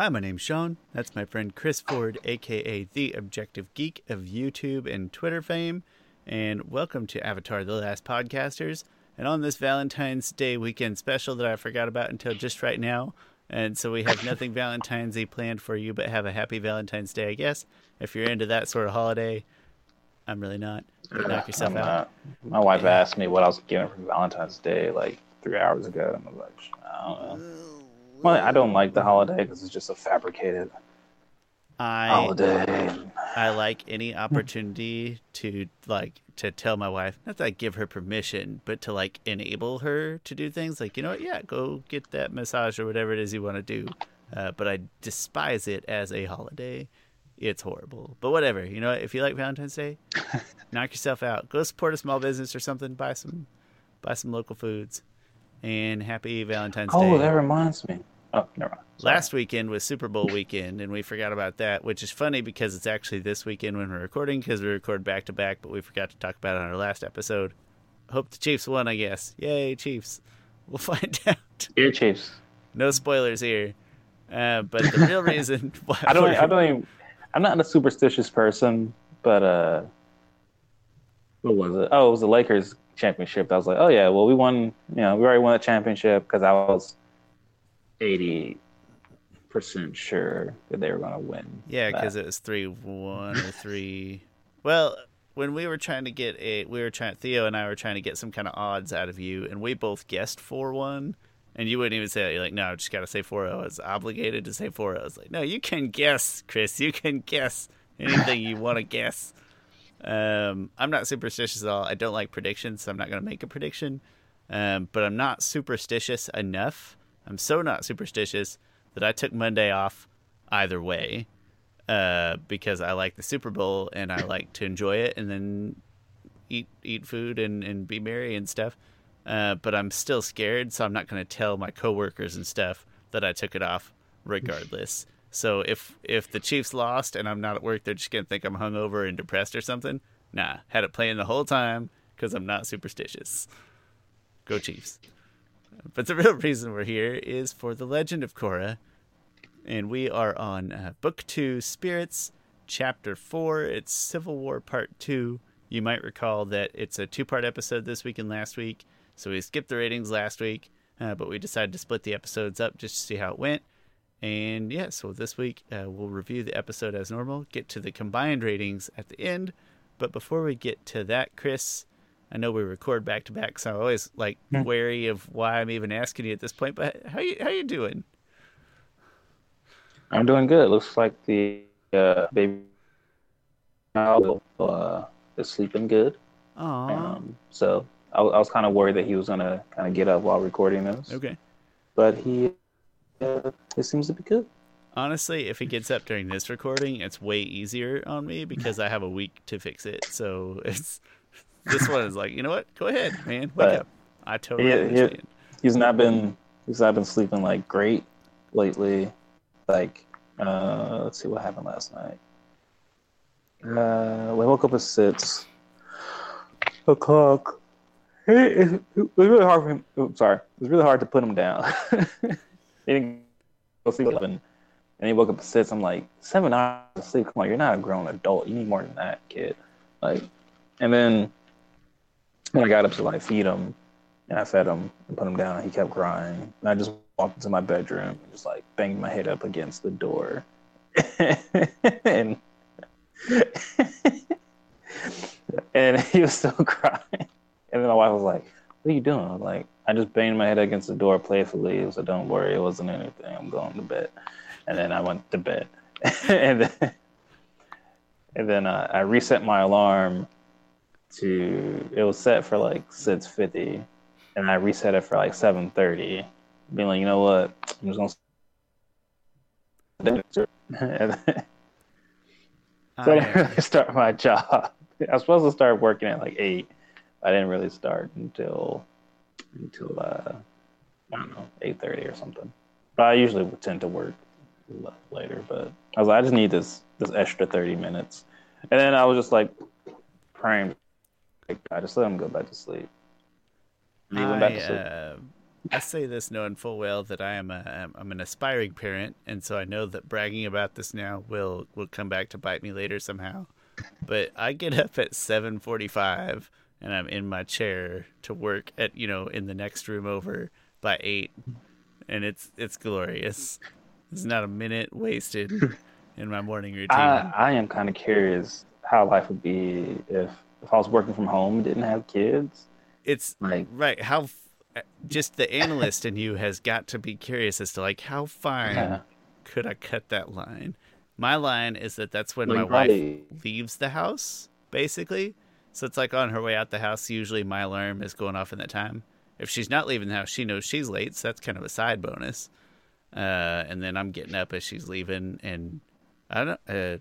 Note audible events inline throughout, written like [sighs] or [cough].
Hi, my name's Sean. That's my friend Chris Ford, aka The Objective Geek of YouTube and Twitter fame. And welcome to Avatar The Last Podcasters. And on this Valentine's Day weekend special that I forgot about until just right now. And so we have nothing Valentine's Day planned for you, but have a happy Valentine's Day, I guess. If you're into that sort of holiday, I'm really not. But knock yourself I'm out. not. My wife asked me what I was getting for Valentine's Day like three hours ago, and I was like, I don't know. Well, I don't like the holiday because it's just a fabricated I holiday. I like any opportunity to like to tell my wife, not that I give her permission, but to like enable her to do things like, you know what, yeah, go get that massage or whatever it is you want to do. Uh, but I despise it as a holiday. It's horrible. But whatever, you know what, if you like Valentine's Day, [laughs] knock yourself out. Go support a small business or something, buy some buy some local foods. And happy Valentine's Day. Oh, that reminds me. Oh, never mind. Sorry. Last weekend was Super Bowl weekend, and we forgot about that, which is funny because it's actually this weekend when we're recording because we record back to back, but we forgot to talk about it on our last episode. Hope the Chiefs won, I guess. Yay, Chiefs. We'll [laughs] find out. Ear Chiefs. No spoilers here. Uh, but the real reason [laughs] why I don't. I don't even. I'm not a superstitious person, but uh, what was it? Oh, it was the Lakers championship. I was like, oh yeah, well we won. You know, we already won the championship because I was eighty percent sure that they were going to win. Yeah, because it was three one or three. Well, when we were trying to get a, we were trying. Theo and I were trying to get some kind of odds out of you, and we both guessed four one. And you wouldn't even say it. You're like, no, I just got to say four. I was obligated to say four. I was like, no, you can guess, Chris. You can guess anything you want to guess. Um, I'm not superstitious at all. I don't like predictions, so I'm not going to make a prediction. Um, but I'm not superstitious enough. I'm so not superstitious that I took Monday off either way uh, because I like the Super Bowl and I like to enjoy it and then eat eat food and, and be merry and stuff. Uh, but I'm still scared, so I'm not going to tell my coworkers and stuff that I took it off regardless. So if if the Chiefs lost and I'm not at work, they're just going to think I'm hungover and depressed or something. Nah, had it playing the whole time because I'm not superstitious. Go Chiefs. [laughs] But the real reason we're here is for The Legend of Korra, and we are on uh, Book 2 Spirits, Chapter 4. It's Civil War Part 2. You might recall that it's a two part episode this week and last week, so we skipped the ratings last week, uh, but we decided to split the episodes up just to see how it went. And yeah, so this week uh, we'll review the episode as normal, get to the combined ratings at the end. But before we get to that, Chris, I know we record back to back, so I'm always like Hmm. wary of why I'm even asking you at this point. But how you how you doing? I'm doing good. Looks like the uh, baby child uh, is sleeping good. Aw. Um, so I, was- I was kind of worried that he was gonna kind of get up while recording this, Okay. but he uh, it seems to be good. Honestly, if he gets up during this recording, it's way easier on me because I have a week to fix it. So it's this one is like, you know what? Go ahead, man. Wake But up. I totally he- he- He's not been he's not been sleeping like great lately. Like uh, let's see what happened last night. Uh, we woke up at six o'clock. It, it, it was really hard for him. oh, sorry, it was really hard to put him down. [laughs] he didn't go sleep at eleven, and he woke up at six. I'm like, seven hours of sleep. Come on, you're not a grown adult. You need more than that, kid. Like, and then when I got up to like feed him, and I fed him and put him down, and he kept crying. And I just walked into my bedroom and just like banged my head up against the door, [laughs] and [laughs] and he was still [laughs] crying. And then my wife was like, "What are you doing?" I like, "I just banged my head against the door playfully." So don't worry, it wasn't anything. I'm going to bed. And then I went to bed, and then and then uh, I reset my alarm to it was set for like six fifty, and I reset it for like seven thirty, being like, you know what, I'm just gonna. [laughs] so I didn't really start my job. I was supposed to start working at like eight. I didn't really start until until uh, I don't know eight thirty or something. But I usually would tend to work later. But I was like, I just need this this extra thirty minutes, and then I was just like praying. Like, I just let him go back to sleep. And he went back I, to sleep. uh, I say this knowing full well that I am a I'm an aspiring parent, and so I know that bragging about this now will will come back to bite me later somehow. But I get up at seven forty five, and I'm in my chair to work at you know in the next room over by eight, and it's it's glorious. There's not a minute wasted [laughs] in my morning routine. I, I am kind of curious how life would be if if I was working from home and didn't have kids. it's Like, right how f- just the analyst in you has got to be curious as to like how fine Yeah. could I cut that line? My line is that that's when Like, my wife probably- leaves the house, basically. So it's like on her way out the house. Usually my alarm is going off in that time. If she's not leaving the house, she knows she's late. So that's kind of a side bonus. Uh, and then I'm getting up as she's leaving, and I don't. Uh,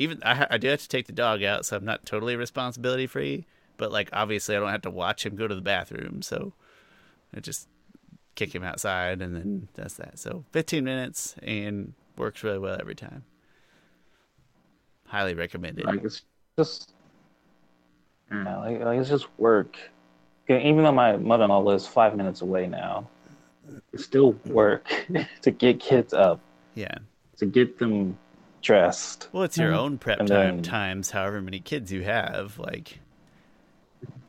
even I, I do have to take the dog out, so I'm not totally responsibility free. But like obviously, I don't have to watch him go to the bathroom, so I just kick him outside, and then that's that. So 15 minutes and works really well every time. Highly recommended. like it's just, yeah, like, like it's just work. Even though my mother-in-law lives five minutes away now, it's still work [laughs] to get kids up, Yeah. to get them dressed. Well, it's your own prep And time then- times however many kids you have. Like,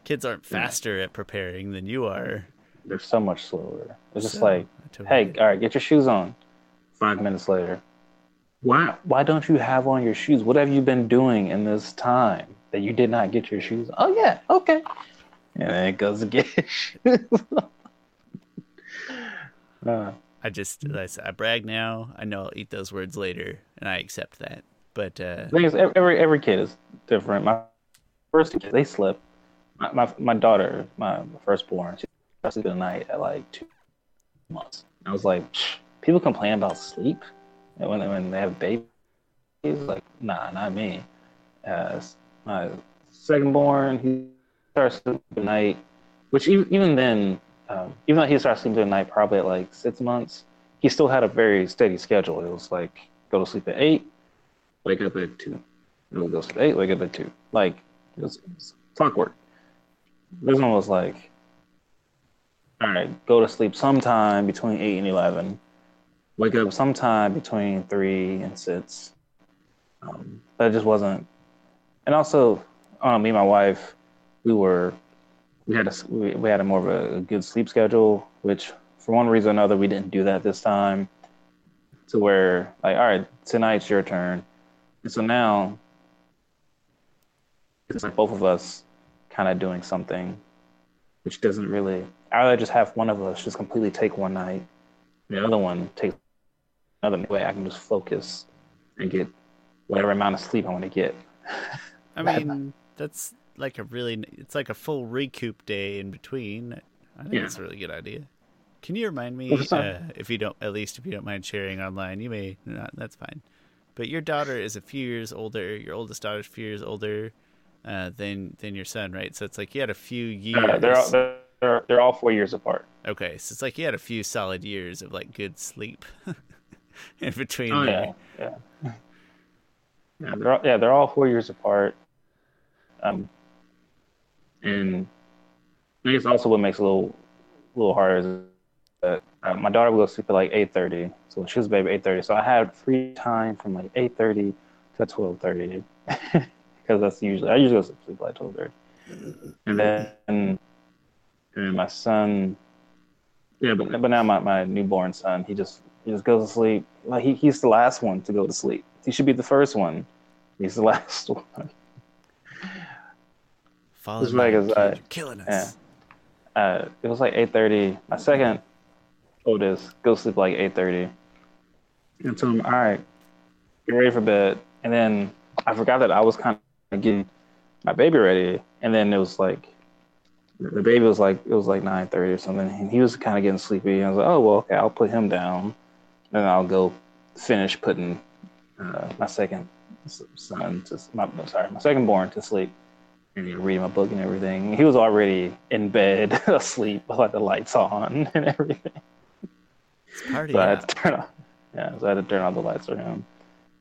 kids aren't faster at preparing than you are. They're so much slower. It's just So, like, totally hey, get all right, get your shoes on. Five minutes later, why why don't you have on your shoes? What have you been doing in this time that you did not get your shoes? on? Oh yeah, okay. And then it goes to get [laughs] [laughs] uh, I just I brag now. I know I'll eat those words later, and I accept that. But uh, the thing is, every every kid is different. My first kids, they slip. My, my my daughter, my firstborn, she fell asleep at night at like two months. I was like, people complain about sleep and when when they have babies. Like, nah, not me. Uh, my secondborn, he started sleeping at night, which even even then, um, even though he started sleeping at night probably at like six months, he still had a very steady schedule. It was like go to sleep at eight, wake up at two. Go to sleep at eight, wake up at two. Like it was, it was clockwork. This one was like, all right, go to sleep sometime between eight and eleven. Wake up sometime between three and six. Um, but it just wasn't. And also, um, me and my wife, we were, we had a we, we had a more of a, good sleep schedule, which for one reason or another we didn't do that this time. To where like, all right, tonight's your turn, and so now it's like both of us kind of doing something, which doesn't really. I rather just have one of us just completely take one night, the other one take another way. I can just focus and get whatever amount of sleep I want to get. I [laughs] mean, that's like a really it's like a full recoup day in between. I think Yeah. it's a really good idea. Can you remind me, Well, uh, if you don't, at least if you don't mind sharing online, you may not. That's fine. But your daughter is a few years older. Your oldest daughter's a few years older uh, than than your son, right? So it's like you had a few years. Uh, they're, all, they're they're they're all four years apart. Okay, so it's like you had a few solid years of like good sleep [laughs] in between. Oh yeah, yeah. [laughs] Yeah, they're all, yeah, they're all four years apart. Um, and I guess also what makes it a little, a little harder is that uh, my daughter will go sleep at like eight thirty. So she was a baby eight thirty. So I had free time from like eight thirty to twelve thirty [laughs] because that's usually I usually go to sleep like twelve thirty. And then and my son, yeah, but but now my, my newborn son, he just he just goes to sleep. Like he, he's the last one to go to sleep. He should be the first one. He's the [laughs] last one. Follow like as kid, killing us. yeah. Uh, it was like eight thirty. My second oldest goes to sleep like eight thirty. And so I'm all right, get ready for bed. And then I forgot that I was kind of getting my baby ready. And then it was like the baby was like it was like nine thirty or something, and he was kind of getting sleepy. And I was like, oh well, okay, I'll put him down, and I'll go finish putting uh, my second son to my sorry my second born to sleep and you reading my book and everything. He was already in bed [laughs] asleep with like the lights on [laughs] and everything. It's party So I had to turn off. Yeah, so I had to turn off the lights for him.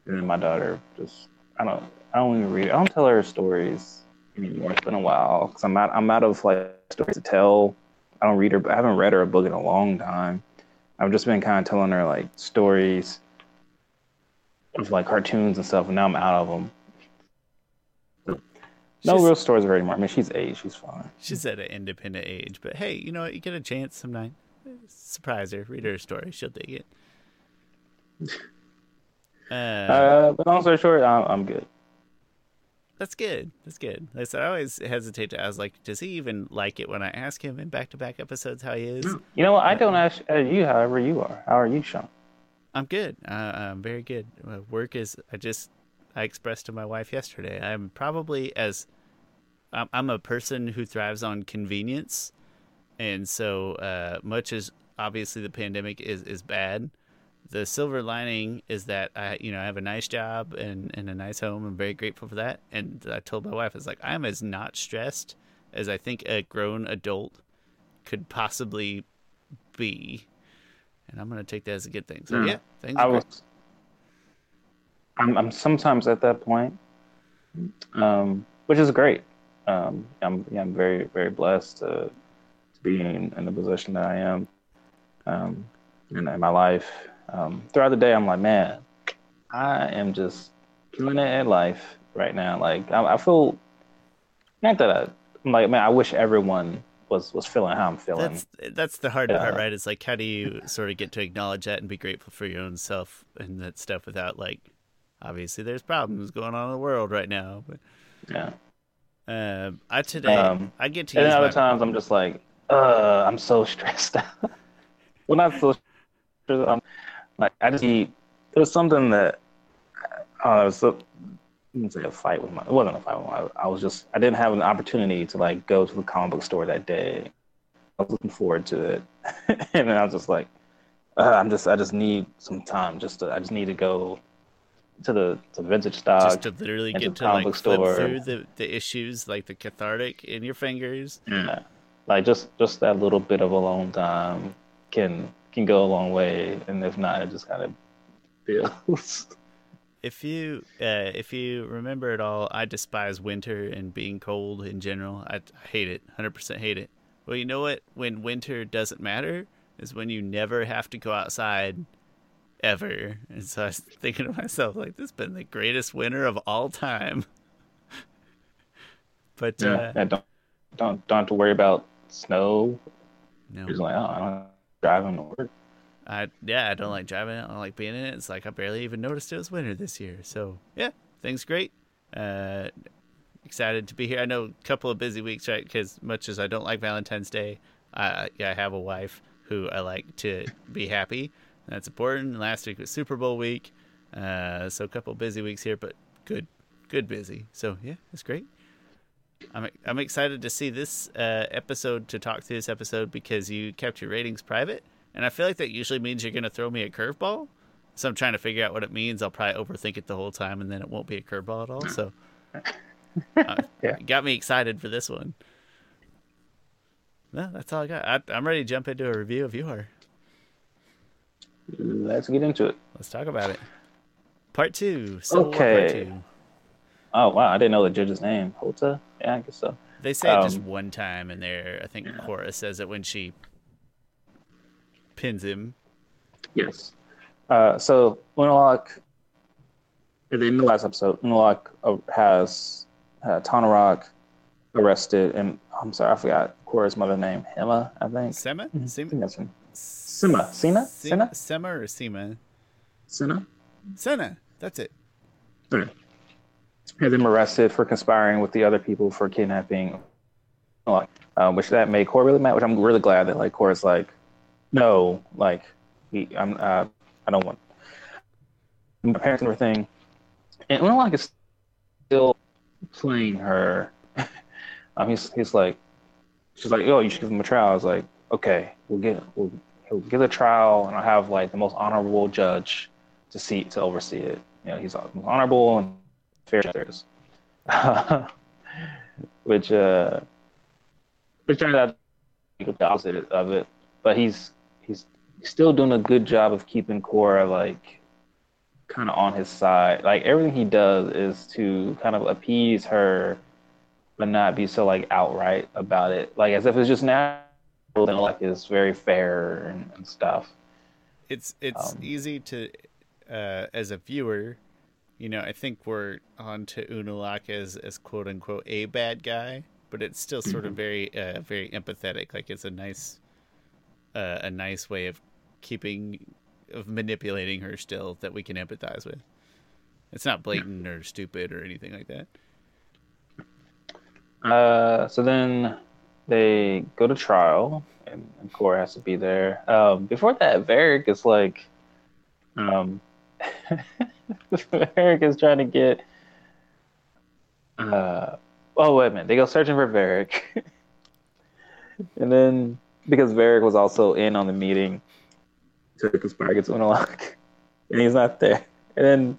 And then my daughter just I don't I don't even read. I don't tell her stories anymore. It's been a while because I'm out I'm out of like stories to tell. I don't read her. I haven't read her a book in a long time. I've just been kind of telling her like stories of like cartoons and stuff, and now I'm out of them. No real stories of her anymore. I mean, she's eight. She's fine. She's at an independent age, but hey, you know what? You get a chance some night. Surprise her. Read her a story. She'll dig it. [laughs] Uh, Uh, but long story short, I'm, I'm good. that's good. That's good. Like I said, I always hesitate to ask, like, does he even like it when I ask him in back-to-back episodes how he is? You know what? I don't ask uh, you. However, you are. How are you, Sean? I'm good. Uh, I'm very good. Uh, work is. I just. I expressed to my wife yesterday. I'm probably as. I'm, a person who thrives on convenience, and so uh, much as obviously the pandemic is is bad. The silver lining is that I, you know, I have a nice job and, and a nice home. I'm very grateful for that. And I told my wife, I was like, I'm as not stressed as I think a grown adult could possibly be. And I'm gonna take that as a good thing. So Mm. yeah, I was. I'm, I'm sometimes at that point, um, which is great. Um, I'm yeah, I'm very very blessed to, to be in, in the position that I am um, in, in my life. Um, throughout the day, I'm like, man, I am just killing it at life right now. Like I, I feel not that I, I'm like, man, I wish everyone was was feeling how I'm feeling. That's that's the hard part, right? It's like how do you sort of get to acknowledge that and be grateful for your own self and that stuff without like obviously there's problems going on in the world right now. But yeah. uh, I today Um, I get to And other times I'm just like, uh, I'm so [laughs] stressed out. well, not so stressed. I'm like, I just need. There's something that uh, it was. A, I wouldn't say a fight with my. It wasn't a fight with my. I was just. I didn't have an opportunity to like go to the comic book store that day. I was looking forward to it, [laughs] and then I was just like, uh, I'm just. I just need some time. Just. To, I just need to go to the to vintage stock. just to literally get the to like flip store. through the, the issues like the cathartic in your fingers. Yeah. Like just just that little bit of alone time can can go a long way, and if not, it just kind of feels. If you uh, if you remember it all, I despise winter and being cold in general. I, I hate it, hundred percent hate it. Well, you know what? When winter doesn't matter is when you never have to go outside, ever. And so I was thinking to myself, like, this has been the greatest winter of all time. [laughs] but uh, Yeah, don't don't don't have to worry about snow. no, You're like, oh, I don't driving to work. I yeah, I don't like driving it. I don't like being in it. It's like I barely even noticed it was winter this year. So yeah, things great. Uh, excited to be here. I know a couple of busy weeks, right? Because much as I don't like Valentine's Day, I I have a wife who I like to be happy. That's important. Last week was Super Bowl week, uh, so a couple busy weeks here, but good, good busy. So yeah, it's great. I'm I'm excited to see this uh, episode to talk through this episode because you kept your ratings private, and I feel like that usually means you're going to throw me a curveball. So I'm trying to figure out what it means. I'll probably overthink it the whole time, and then it won't be a curveball at all. So, [laughs] uh, Yeah. got me excited for this one. No, that's all I got. I, I'm ready to jump into a review of your. Let's get into it. Let's talk about it. Part two. Civil War Part Okay. two. Oh wow, I didn't know the judge's name. Hotah? Yeah, I guess so. They say it just Um, one time in there. I think Korra says it when she pins him. Yes. Uh, so Unalaq, at the end of the last episode, Unalaq uh, has uh, arrested, and I'm sorry, I forgot Korra's mother name, Hema, I think. Sema? I think Sema? that's him. Sima. Sina? Sina? Sema or Sema? Sina. Sena. That's it. Okay. Had them arrested for conspiring with the other people for kidnapping, Unalaq, um, which that made Korra really mad. Which I'm really glad that like Korra's like, no, like, he, I'm, uh, I don't want my parents and everything. And Unalaq is still playing her. [laughs] um, he's he's like, she's like, oh, you should give him a trial. I was like, okay, we'll get we'll get a trial, and I'll have like the most honorable judge to see to oversee it. You know, he's honorable and fair judges. [laughs] which uh, which turned out the opposite of it. But he's he's still doing a good job of keeping Korra like kind of on his side. Like everything he does is to kind of appease her, but not be so like outright about it. Like as if it's just natural building like is very fair and, and stuff. It's it's Um, easy to, uh, as a viewer, you know, I think we're on to Unalaq as as quote unquote a bad guy, but it's still sort of very uh, very empathetic. Like it's a nice, uh, a nice way of keeping of manipulating her still that we can empathize with. It's not blatant or stupid or anything like that. Uh, so then they go to trial, and, and Cora has to be there. Um, before that, Varrick is like, um, [laughs] Varrick is trying to get. Uh, oh wait a minute, they go searching for Varrick, [laughs] and then because Varrick was also in on the meeting to conspire against Unalaq, and he's not there, and then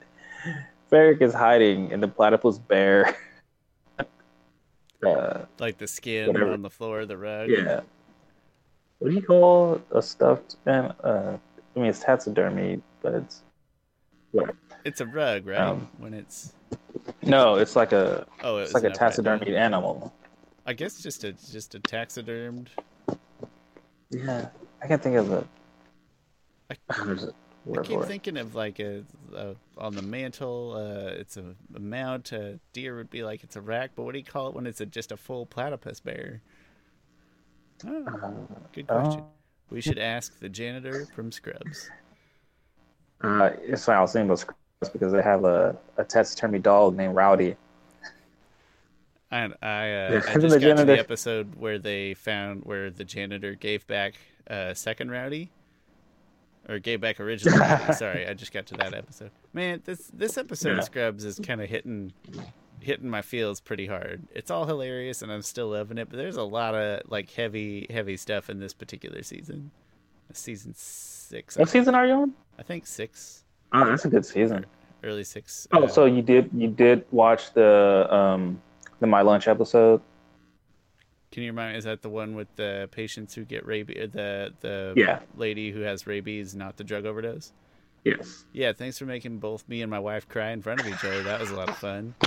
Varrick is hiding in the platypus bear. [laughs] Uh, Like the skin Whatever. on the floor, the rug. yeah. What do you call a stuffed and uh I mean it's taxidermy, but it's what? It's a rug, right? Um, when it's No, it's like a oh, it it's like a an upright rug. taxidermied animal. I guess just a just a taxidermed. Yeah. I can't think of a I- there's a I keep thinking of like a, a on the mantle. Uh, it's a, a mount. A deer would be like it's a rack, but what do you call it when it's a, just a full platypus bear? Oh, Uh, good question. oh. We should ask the janitor from Scrubs. Uh, it's why I was thinking about Scrubs because they have a, a taxidermy dog named Rowdy. I I, uh, I just the got to janitor- the episode where they found where the janitor gave back uh, second Rowdy, or gave back originally. [laughs] Sorry, I just got to that episode. Man, this this episode Yeah. of Scrubs is kind of hitting hitting my feels pretty hard. It's all hilarious, and I'm still loving it. But there's a lot of like heavy heavy stuff in this particular season. Season six, What season are you on? I think six, Oh, that's a good season. early six. Oh, uh, so you did you did watch the um the My Lunch episode? Can you remind me? Is that the one with the patients who get rabies? The the Yeah. lady who has rabies, not the drug overdose. Yes. Yeah, thanks for making both me and my wife cry in front of each other. That was a lot of fun. [laughs]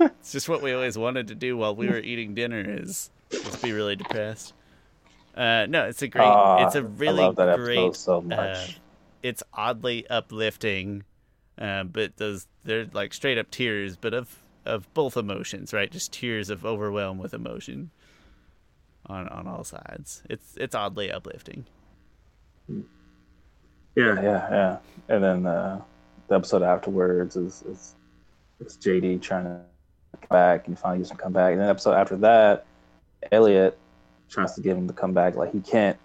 it's just what we always wanted to do while we were eating dinner is just be really depressed. Uh, no, it's a great. Ah, it's a really love that great. so uh, much. it's oddly uplifting, uh, but those they're like straight up tears, but of of both emotions, right? Just tears of overwhelm with emotion on on all sides. It's it's oddly uplifting. Yeah, yeah, yeah. And then uh, the episode afterwards is, is it's JD trying to come back and finally gets him to come back. And then the episode after that, Elliot tries to get him to come back. Like he can't.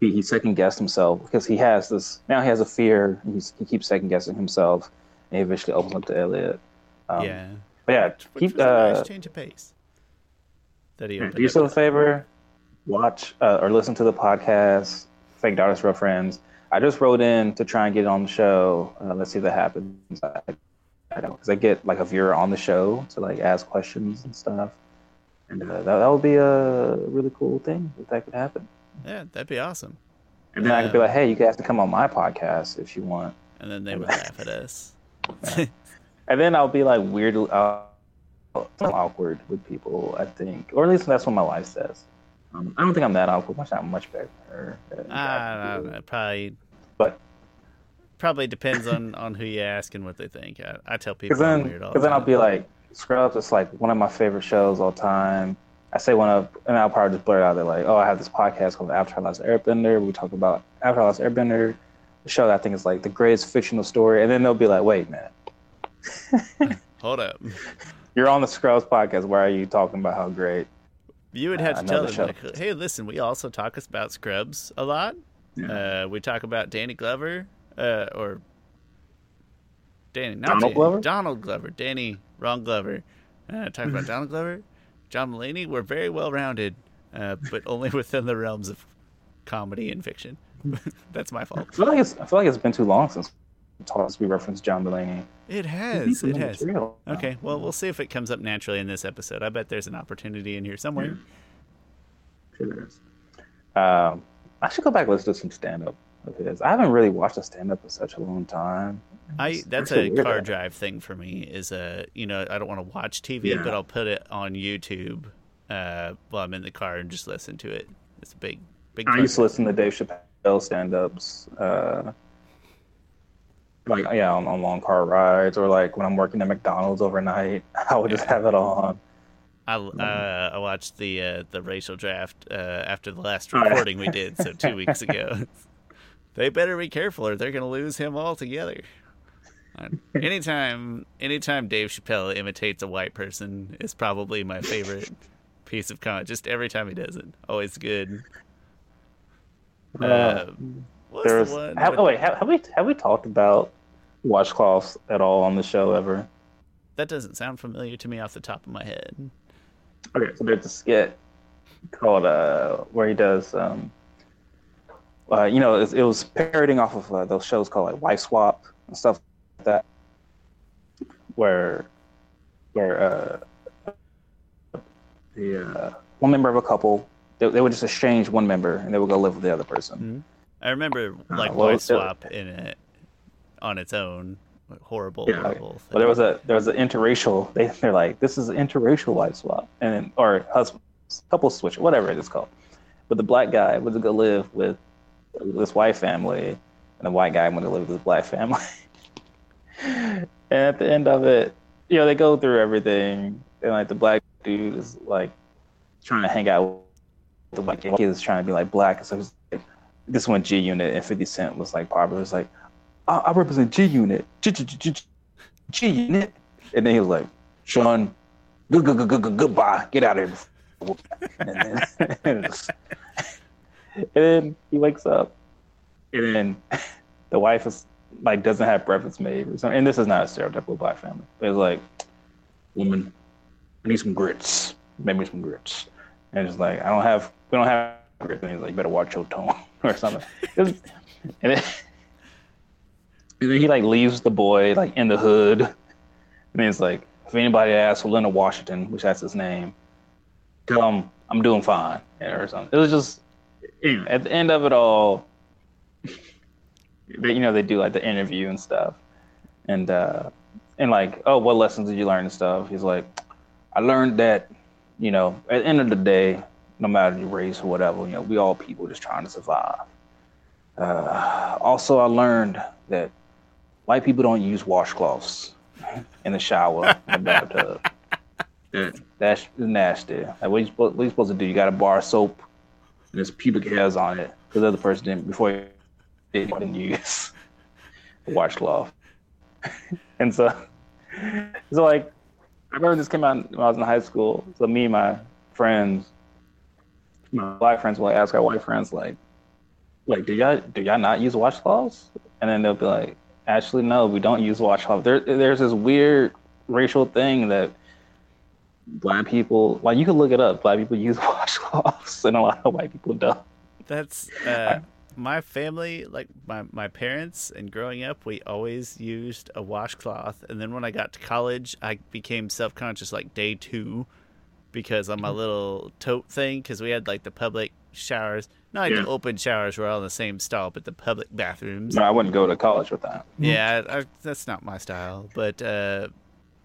He, he second guessed himself because he has this now. He has a fear. He's, he keeps second guessing himself, and he eventually opens up to Elliot. Um, yeah, But yeah, keep. Uh, nice change of pace. That he opened do yourself a favor, watch uh, or listen to the podcast, Fake Doctors, Real Friends. I just wrote in to try and get on the show. Uh, let's see if that happens. I, I don't, because I get like a viewer on the show to like ask questions and stuff, and uh, that that would be a really cool thing if that could happen. Yeah, that'd be awesome. And then I could be like, hey, you guys have to come on my podcast if you want. And then they would laugh at us. [laughs] And then I'll be like weirdly uh, awkward with people, I think, or at least that's what my wife says. Um, I don't think I'm that awkward. Much not much better. I don't know. Probably But probably depends on on who you ask and what they think. I, I tell people because I'm then, weird all because the then I'll be like, Scrubs It's like one of my favorite shows all time. I say one of, and I'll probably just blurt out there like, oh, I have this podcast called Avatar Last Airbender. We talk about Avatar Last Airbender, the show that I think is like the greatest fictional story. And then they'll be like, wait, man, Hold up. you're on the Scrubs podcast. Why are you talking about how great? You would Uh, have to tell them, like, hey, listen, we also talk about Scrubs a lot. Uh, we talk about Danny Glover, uh, or Danny, not Donald Danny, Glover? Donald Glover, Danny, wrong Glover. Uh, talk about [laughs] Donald Glover, John Mulaney. We're very well rounded, uh, but only within the realms of comedy and fiction. [laughs] That's my fault. I feel like it's, I feel like it's been too long since talked. We referenced John Mulaney. It has. It has. Material. Okay, well, we'll see if it comes up naturally in this episode. I bet there's an opportunity in here somewhere. Sure there is. Um, I should go back and listen to some stand up. of his. I haven't really watched a stand up in such a long time. I that's a weird car drive thing for me. Is a you know I don't want to watch TV, Yeah. but I'll put it on YouTube uh, while I'm in the car and just listen to it. It's a big big. I used to listen to Dave Chappelle stand ups. Uh, like yeah, on, on long car rides or like when I'm working at McDonald's overnight, [laughs] I would just have it on. I uh, I watched the uh, the racial draft uh, after the last Oh, recording we did, so two weeks [laughs] ago. they better be careful, or they're going to lose him altogether. Anytime, anytime Dave Chappelle imitates a white person is probably my favorite piece of content. Just every time he does it, always good. Uh, what's There's the one? have, oh wait, have, have we have we talked about washcloths at all on the show ever? that doesn't sound familiar to me off the top of my head. Okay, so there's a skit called uh where he does um uh you know it, it was parroting off of uh, those shows called like Wife Swap and stuff like that where where uh the uh, one member of a couple they, they would just exchange one member and they would go live with the other person. I remember like well, it's still- Swap in it on its own. Horrible, Yeah. horrible. Thing. Well, there was a there was an interracial. [laughs] They they're like this is an interracial wife swap and or husband couple switch whatever it is called. But the black guy would go live with this white family, and the white guy went to live with this black family. [laughs] and at the end of it, you know, they go through everything, and like the black dude is like trying to hang out with the white kid is trying to be like black. So it's like, this one G Unit and Fifty Cent was like popular. It's like I, I represent G Unit, G Unit, and then he was like, Sean, good good good good good goodbye, get out of here. [laughs] And then, and then he wakes up, and then the wife is like doesn't have breakfast made or something. And this is not a stereotypical black family, but it's like, woman, I need some grits. Make me some grits. And it's like, I don't have, we don't have grits. And he's like, you better watch your tone [laughs] or something. And, then, and then he like leaves the boy like in the hood. And he's like, if anybody asks for Leonard Washington, which that's his name, tell him I'm doing fine or something. It was just, at the end of it all, they, you know, they do like the interview and stuff. And, uh, and like, oh, what lessons did you learn and stuff? He's like, I learned that, you know, at the end of the day, no matter your race or whatever, you know, we all people just trying to survive. Uh, also, I learned that white people don't use washcloths in the shower, in the bathtub. That- That's nasty. Like, what you, supposed, what you supposed to do? You got a bar of soap, and there's pubic hairs on it because the other person didn't before you didn't use a [laughs] washcloth. [laughs] and so, so like, I remember this came out when I was in high school. So me and my friends, my black friends, will ask our white friends like, like, do y'all do y'all not use washcloths? And then they'll be like, actually, no, we don't use washcloths. There, there's this weird racial thing that black people, like, you can look it up. Black people use [laughs] washcloths, and a lot of white people don't. That's uh, my family, like my, my parents, and growing up, we always used a washcloth. And then when I got to college, I became self conscious like day two because on my Mm-hmm. little tote thing, because we had like the public showers, not like Yeah. the open showers were all in the same stall, but the public bathrooms. No, I wouldn't go to college with that. Yeah, I, I, that's not my style. But uh,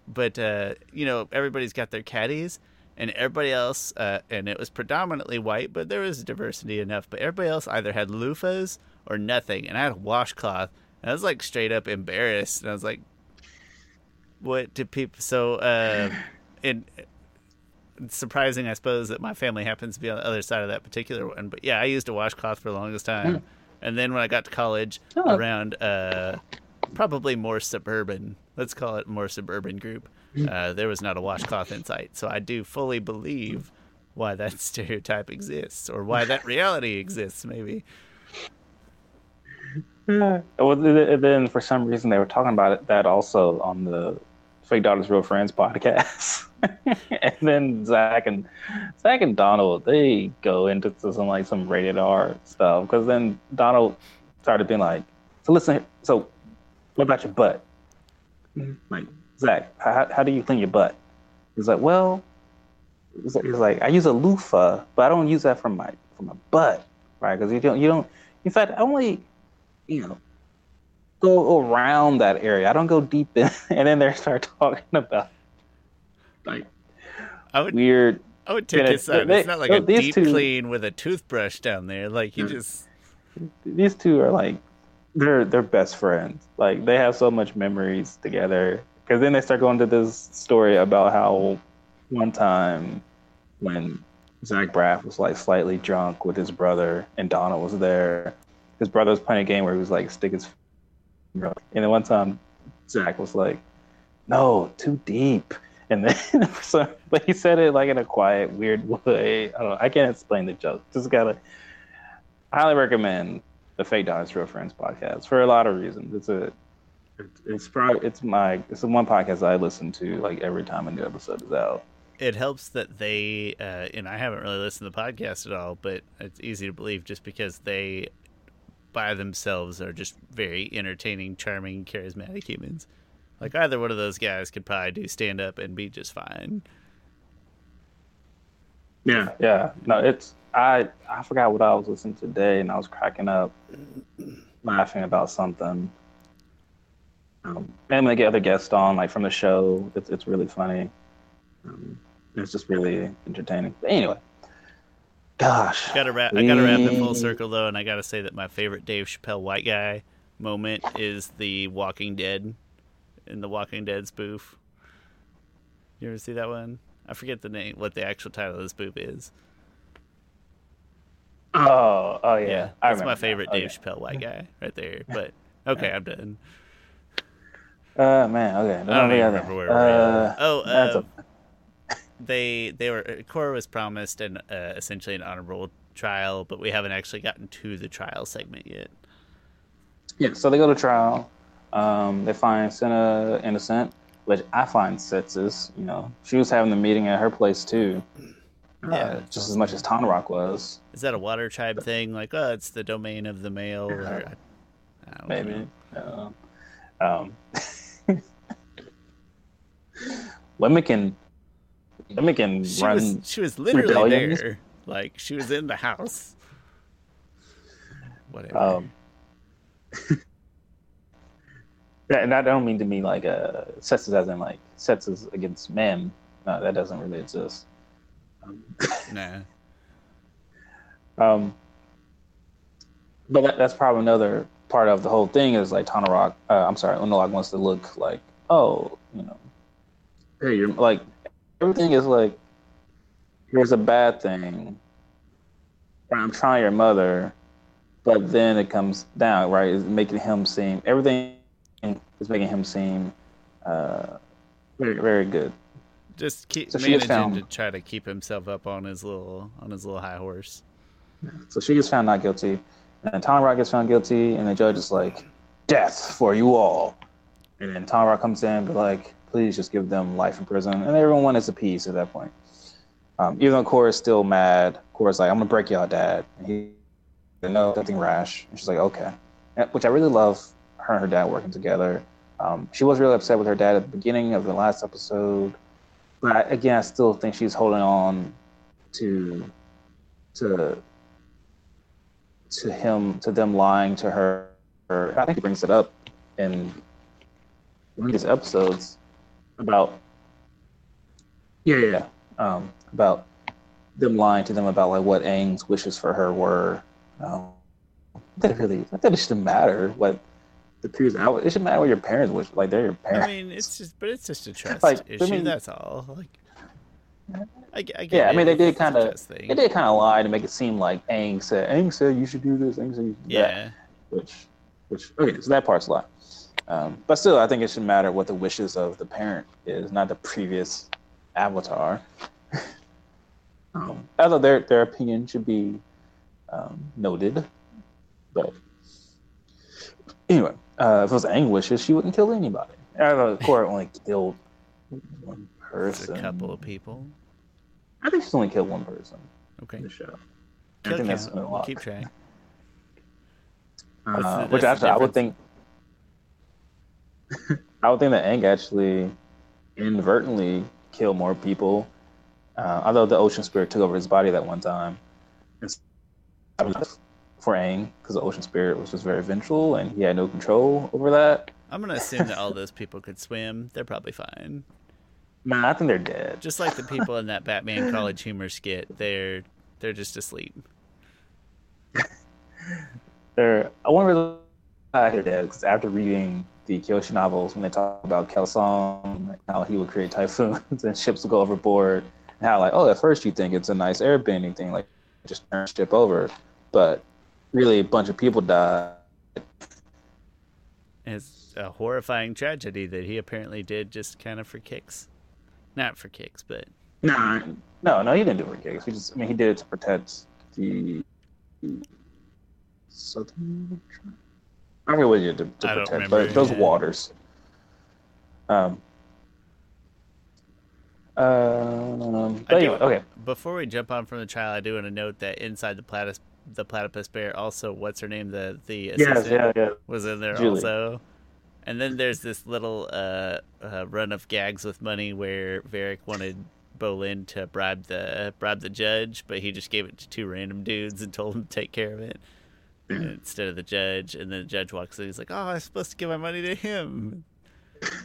but uh, you know, everybody's got their caddies, and everybody else, uh, and it was predominantly white, but there was diversity enough. But everybody else either had loofahs or nothing, and I had a washcloth. And I was like straight up embarrassed, and I was like, "What do people?" So, uh, [sighs] it. It's surprising, I suppose, that my family happens to be on the other side of that particular one. But yeah, I used a washcloth for the longest time, and then when I got to college, Oh. around uh, probably more suburban, let's call it more suburban group, uh, there was not a washcloth in sight. So I do fully believe why that [laughs] stereotype exists, or why that reality exists, maybe. [laughs] Well, th- th- then for some reason they were talking about it that also on the Fake Doctors Real Friends podcast. [laughs] and then Zach and Zach and Donald they go into some like some rated R stuff because then Donald started being like, "So listen, so what about your butt? Mm-hmm. Like Zach, how, how do you clean your butt?" He's like, "Well." He's like- like, I use a loofah, but I don't use that for my for my butt, right? Because you don't you don't. In fact, I only you know, go around that area. I don't go deep in, [laughs] and then they start talking about like I would weird. I would take Yeah, his side. they- It's not like oh, a deep two- clean with a toothbrush down there. Like you Mm. just These two are like they're they're best friends. Like they have so much memories together. Because then they start going to this story about how one time when Zach Braff was like slightly drunk with his brother and Donna was there, his brother was playing a game where he was like stick his and then one time Zach was like, "No, too deep." And then [laughs] so, but he said it like in a quiet, weird way. I don't know. I can't explain the joke. Just gotta. Highly recommend the Fake Doctors Real Friends podcast for a lot of reasons. It's a, it's, it's probably it's my it's the one podcast I listen to like every time a new episode is out. it helps that they uh, and I haven't really listened to the podcast at all, but it's easy to believe just because they by themselves are just very entertaining, charming, charismatic humans. Like either one of those guys could probably do stand up and be just fine. Yeah, yeah. No, it's I I forgot what I was listening to today, and I was cracking up, laughing about something. Um, and when they get other guests on, like from the show, it's it's really funny. Um, it's just really entertaining. But anyway, gosh, Gotta wrap. I gotta wrap it full circle though, and I gotta say that my favorite Dave Chappelle white guy moment is the Walking Dead in the Walking Dead spoof. You ever see that one? I forget the name, what the actual title of the spoof is. Oh, oh yeah, Yeah, I that's my favorite now. Dave Chappelle white [laughs] guy right there. But okay, I'm done. Uh, man, okay. I don't even remember where we were. uh, Oh, that's uh, they they were Korra was promised an uh, essentially an honorable trial, but we haven't actually gotten to the trial segment yet. Yeah, so they go to trial. Um, they find Senna innocent, which I find sexist. You know, she was having the meeting at her place too, uh, Yeah. just as much as Tonraq was. Is that a water tribe thing? Like, oh, it's the domain of the male, or I, I don't Maybe. know. Uh, um, [laughs] [laughs] women can women can She run. was she was literally rebellions? there. Like she was in the house. Whatever. Um, [laughs] yeah, and I don't mean to mean like uh, sexist as in like sexist against men. No, that doesn't really exist. Um, [laughs] nah. Um, but that, that's probably another part of the whole thing is like Tana Rock. Uh, I'm sorry, Unalaq wants to look like, oh, you know, hey, you're like everything is like, here's a bad thing. I'm trying your mother, but then it comes down right. It's making him seem everything is making him seem uh, very very good. Just keep So managing to try to keep himself up on his little on his little high horse. So she gets found not guilty, and Tonraq gets found guilty, and the judge is like, "Death for you all." And then Tonraq comes in, and be like, "Please just give them life in prison," and everyone is appeased at that point. Um, even though Korra's still mad, Korra's like, "I'm gonna break y'all dad," and he, no, nothing rash. And she's like, "Okay," And- which I really love her and her dad working together. Um, she was really upset with her dad at the beginning of the last episode, but I, again, I still think she's holding on to to to him to them lying to her. I think he brings it up in one of these episodes about yeah yeah um, about them lying to them about like what Aang's wishes for her were. Um, that really that shouldn't matter what the peers out. It shouldn't matter what your parents wish. Like they're your parents. I mean, it's just, but it's just a trust Like, I issue. mean- that's all. Like, I, I get yeah, I mean they did kind of they did kind of lie to make it seem like Aang said Aang said you should do this. Aang said you should do that. Yeah, which which okay so that part's a lie um, but still i think it should matter what the wishes of the parent is not the previous avatar um, [laughs] although their their opinion should be um, noted but anyway uh, if it was Aang wishes she wouldn't kill anybody although Korra only killed one it's person a couple of people. i think she's only killed one person Okay, in the show I kill think that's count. a We'll lot. keep track. Uh, That's the- which actually, I would think, [laughs] I would think that Aang actually inadvertently killed more people. Uh, although the ocean spirit took over his body that one time, It's- for Aang because the ocean spirit was just very vengeful and he had no control over that. I'm gonna assume that all those people could swim. They're probably fine. Man, I think they're dead. Just like the people in that Batman College Humor skit, they're they're just asleep. [laughs] they're. I wonder why they're dead because after reading the Kyoshi novels, when they talk about Kelsang, how he would create typhoons [laughs] and ships would go overboard, and how like, oh, at first you think it's a nice airbending thing, like just turn ship over, but really a bunch of people died. It's a horrifying tragedy that he apparently did just kind of for kicks. Not for kicks, but Nah, no, no, he didn't do it for kicks. He just, I mean, he did it to protect the southern. I forget what he did to, to protect, but those yeah. waters. Um. Um, but I do- okay. before we jump on from the trial, I do want to note that inside the platypus, the platypus bear, also what's her name, the the Yes, assistant yeah, yeah. was in there Zhu Li. also. And then there's this little uh, uh, run of gags with money where Varrick wanted Bolin to bribe the bribe the judge, but he just gave it to two random dudes and told them to take care of it instead of the judge. And then the judge walks in, he's like, "Oh, I'm supposed to give my money to him."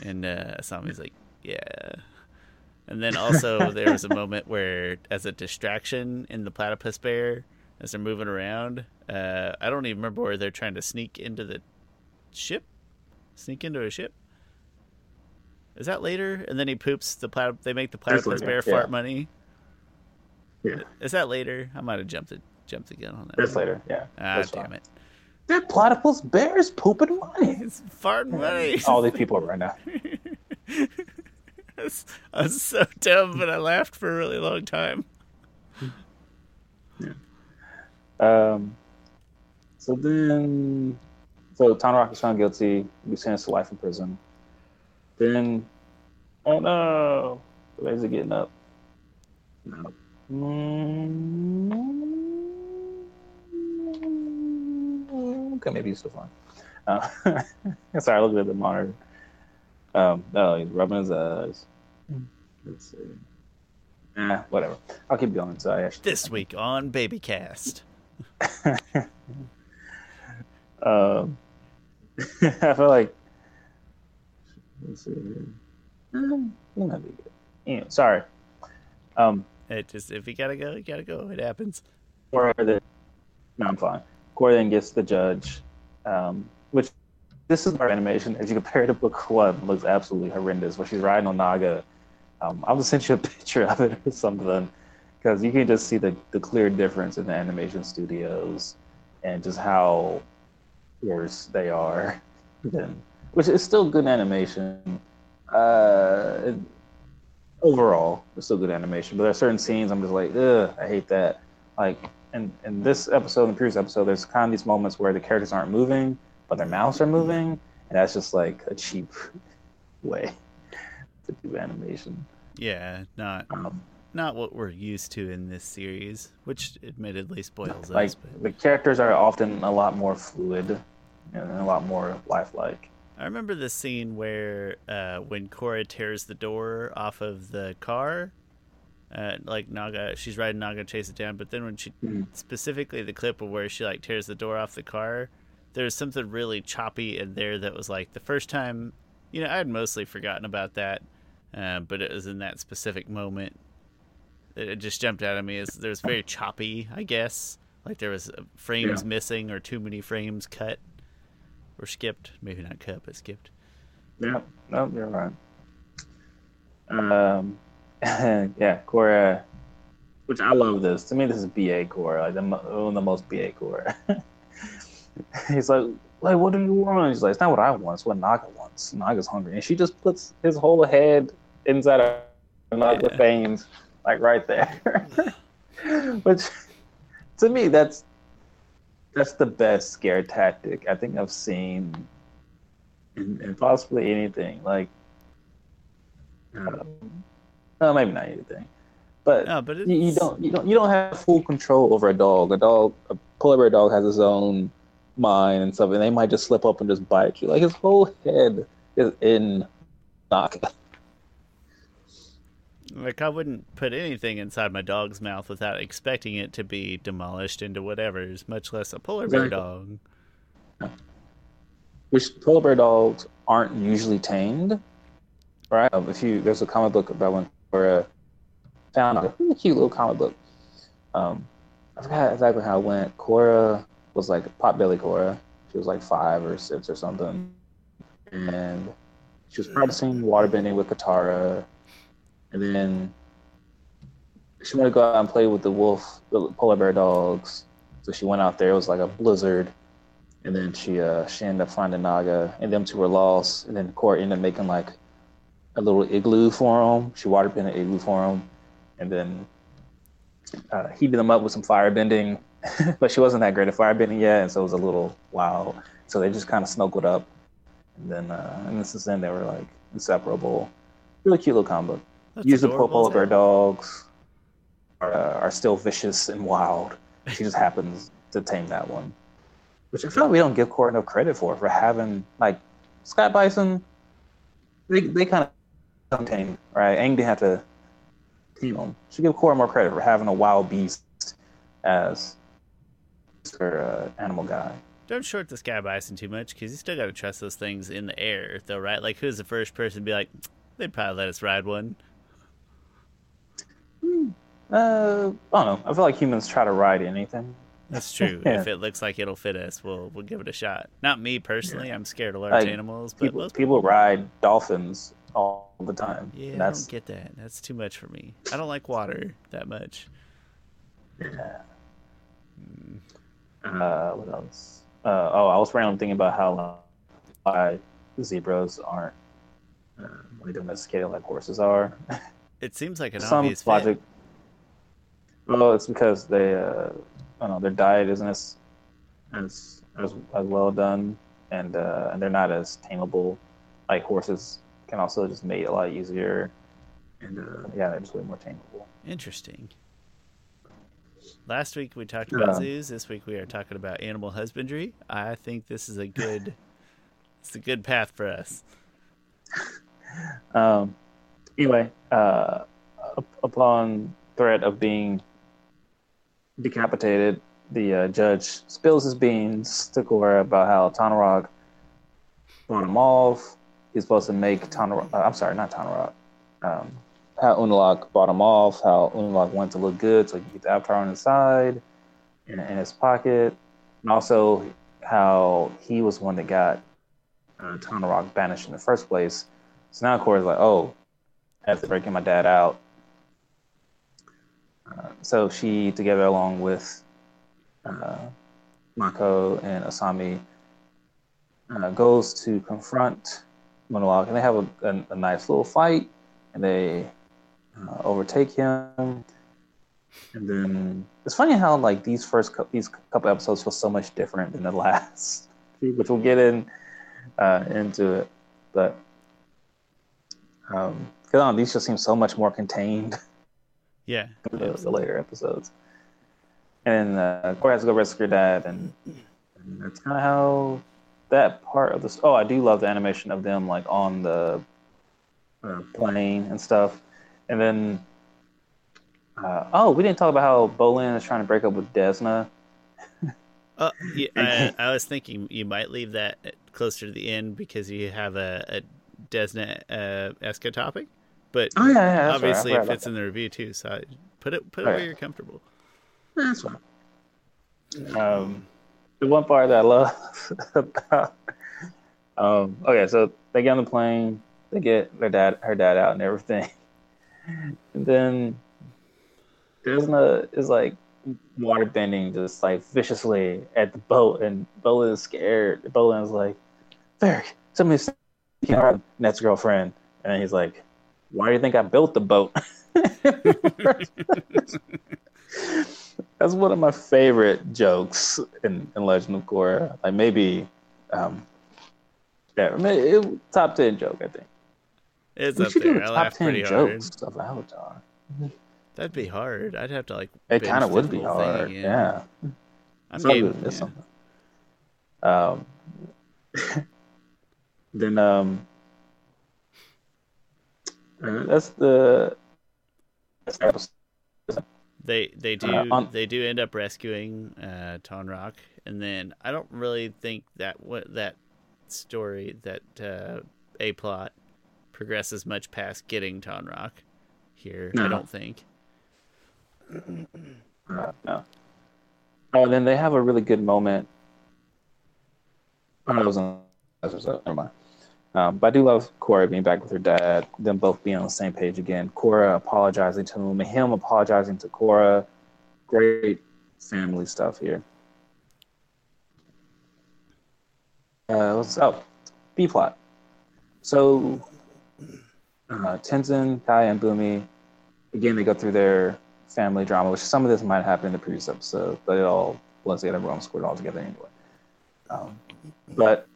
And uh, Asami's like, "Yeah." And then also there was a [laughs] moment where, as a distraction in the platypus bear, as they're moving around, uh, I don't even remember where they're trying to sneak into the ship, sneak into a ship. Is that later? And then he poops the platyp. They make the platypus later, bear fart yeah. money. Yeah, Is that later? I might have jumped it, jumped the gun on that. later. Yeah, Ah, damn it! That platypus bear is pooping money. [laughs] It's farting money. All these people are right now. I was- I was so dumb, but I laughed for a really long time. Yeah. Um, so then, so Tonraq is found guilty. Be sentenced to life in prison. Then, oh no, the legs are getting up. No. Mm, okay, maybe he's still fine. Uh, [laughs] sorry, I looked at the monitor. Um, no, he's rubbing his eyes. Let's see. Eh, whatever. I'll keep going. So I actually This week on Babycast. [laughs] Um, [laughs] I feel like. Let's see. here. Um, might be good. Anyway, sorry. Um, It just if you gotta go, you gotta go. It happens. Korra the no, I'm fine. Then gets the judge, um, which this is our animation. If you compare it to book one, looks absolutely horrendous. Where she's riding on Naga. Um, I'll just send you a [laughs] picture of it or something, because you can just see the, the clear difference in the animation studios and just how worse they are. [laughs] Than, which is still good animation. Uh, overall, it's still good animation. But there are certain scenes I'm just like, ugh, I hate that. Like in in this episode and the previous episode, there's kind of these moments where the characters aren't moving, but their mouths are moving, and that's just like a cheap [laughs] way to do animation. Yeah, not Um, not what we're used to in this series, which admittedly spoils like us. But the characters are often a lot more fluid and a lot more lifelike. I remember the scene where uh, when Korra tears the door off of the car, uh, like Naga, she's riding Naga chase it down. But then when she Mhm. specifically the clip of where she like tears the door off the car, there was something really choppy in there that was like the first time. You know, I had mostly forgotten about that, uh, but it was in that specific moment. It, it just jumped out at me as there was very choppy, I guess. Like there was uh, frames Yeah. missing or too many frames cut or skipped. Maybe not cut, but skipped. Yeah, no, you're right. Um, [laughs] yeah, Korra, which I love this. To me, this is BA Korra, like the, one of the most BA Korra. [laughs] He's like, like, what do you want? He's like, it's not what I want. It's what Naga wants. Naga's hungry, and she just puts his whole head inside of Naga Yeah. veins, like right there. [laughs] which, to me, that's that's the best scare tactic I think I've seen in, in possibly anything. Like, um, no, maybe not anything, but No, but you, you don't you don't you don't have full control over a dog. A dog, a polar bear dog, has its own mind and stuff, and they might just slip up and just bite you. Like his whole head is in Naga. Like I wouldn't put anything inside my dog's mouth without expecting it to be demolished into whatever's, much less a polar bear Exactly. dog. which polar bear dogs aren't usually tamed, right? If you there's a comic book about when Korra found a cute little comic book. Um, I forgot exactly how it went. Korra was like potbelly Korra. She was like five or six or something, and she was practicing waterbending with Katara, and then she wanted to go out and play with the wolf, the polar bear dogs. So she went out there. It was like a blizzard and then she uh she ended up finding Naga, and them two were lost. And then Korra ended up making like a little igloo for him. She water bent an igloo for him, and then uh, heated them up with some fire bending. [laughs] but she wasn't that great at fire bending yet, and so it was a little wild. So they just kind of snuggled up, and then uh, and since then they were like inseparable. Really cute little combo. That's Usually polar bear dogs are, uh, are still vicious and wild. She just happens to tame that one. Which I feel like we don't give Korra enough credit for, for having, like, sky bison, they, they kind of right? Aang didn't have to tame them. Should give Korra more credit for having a wild beast as her uh, animal guy. Don't short the sky bison too much because you still got to trust those things in the air, though, right? Like, who's the first person to be like, they'd probably let us ride one? Uh, I don't know. I feel like humans try to ride anything. That's true. [laughs] Yeah. If it looks like it'll fit us, we'll we'll give it a shot. Not me personally. I'm scared of large Like, animals, but People, most people ride dolphins all the time. Yeah, I don't get that. That's too much for me. I don't like water that much. Yeah. uh, what else? Uh, oh, I was randomly thinking about how why zebras aren't uh, really domesticated like horses are. It seems like an Some obvious fit. logic. Well, it's because they, uh, I don't know, their diet isn't as as as, as well done, and uh, and they're not as tameable. Like horses can also just mate a lot easier, and uh, yeah, they're just way more tameable. Interesting. Last week we talked about Yeah. zoos. This week we are talking about animal husbandry. I think this is a good, [laughs] it's a good path for us. [laughs] Um, anyway, uh, upon threat of being decapitated, the uh, judge spills his beans to Korra about how Tonraq bought him off. He's supposed to make Tonraq. Uh, I'm sorry, not Tonraq. Um, how Unalaq bought him off. How Unalaq wanted to look good, so he could get the avatar on his side, in, in his pocket, and also how he was one that got uh, Tonraq banished in the first place. So now Korra's like, oh, after breaking my dad out. Uh, so she, together along with uh, Mako and Asami, uh, goes to confront Monologue, and they have a, a, a nice little fight, and they uh, overtake him. And then it's funny how like these first cou- these couple episodes feel so much different than the last, [laughs] which we'll get in uh, into it, but um, 'cause I these just seem so much more contained [laughs] Yeah. the, the later episodes. And uh, Korra has to go rescue her dad, and, and that's kind of how that part of this. Oh, I do love the animation of them like on the uh, plane and stuff. And then, uh, oh, we didn't talk about how Bolin is trying to break up with Desna. [laughs] Uh, yeah, I, [laughs] I was thinking you might leave that closer to the end because you have a, a Desna uh, Eska topic, but Oh yeah, yeah. that's right. Obviously it fits in the review too. So I, put it put it where yeah. you're comfortable. That's fine. Um, the one part that I love [laughs] about um, okay, so they get on the plane, they get their dad, her dad out, and everything, [laughs] and then Desna is like water bending just like viciously at the boat, and Bolin is scared. Bolin is like, "Varrick, somebody's taking our Net's girlfriend," and he's like, "Why do you think I built the boat?" [laughs] That's one of my favorite jokes in, in Legend of Korra. Like maybe, um, yeah, maybe it, top ten joke. I think. It's We up should do there. a I top laughed ten pretty hard. jokes of Avatar. That'd be hard. I'd have to like. It kind of would be hard. again. Yeah. I'm It's all game. good. Yeah. something. Um, [laughs] then um, uh, that's the They they do Uh, on- they do end up rescuing uh, Tonraq, and then I don't really think that what that story that uh, a plot progresses much past getting Tonraq here. I don't think. Uh, no. Oh, then they have a really good moment. Oh, that was on. Never mind. Um, but I do love Korra being back with her dad, them both being on the same page again. Korra apologizing to him, him apologizing to Cora. Great family stuff here. Uh, what's oh, B plot. So, uh, Tenzin, Kya, and Bumi, again, they go through their family drama, which some of this might happen in the previous episode, but it all blends together. All scored all together anyway. Um, but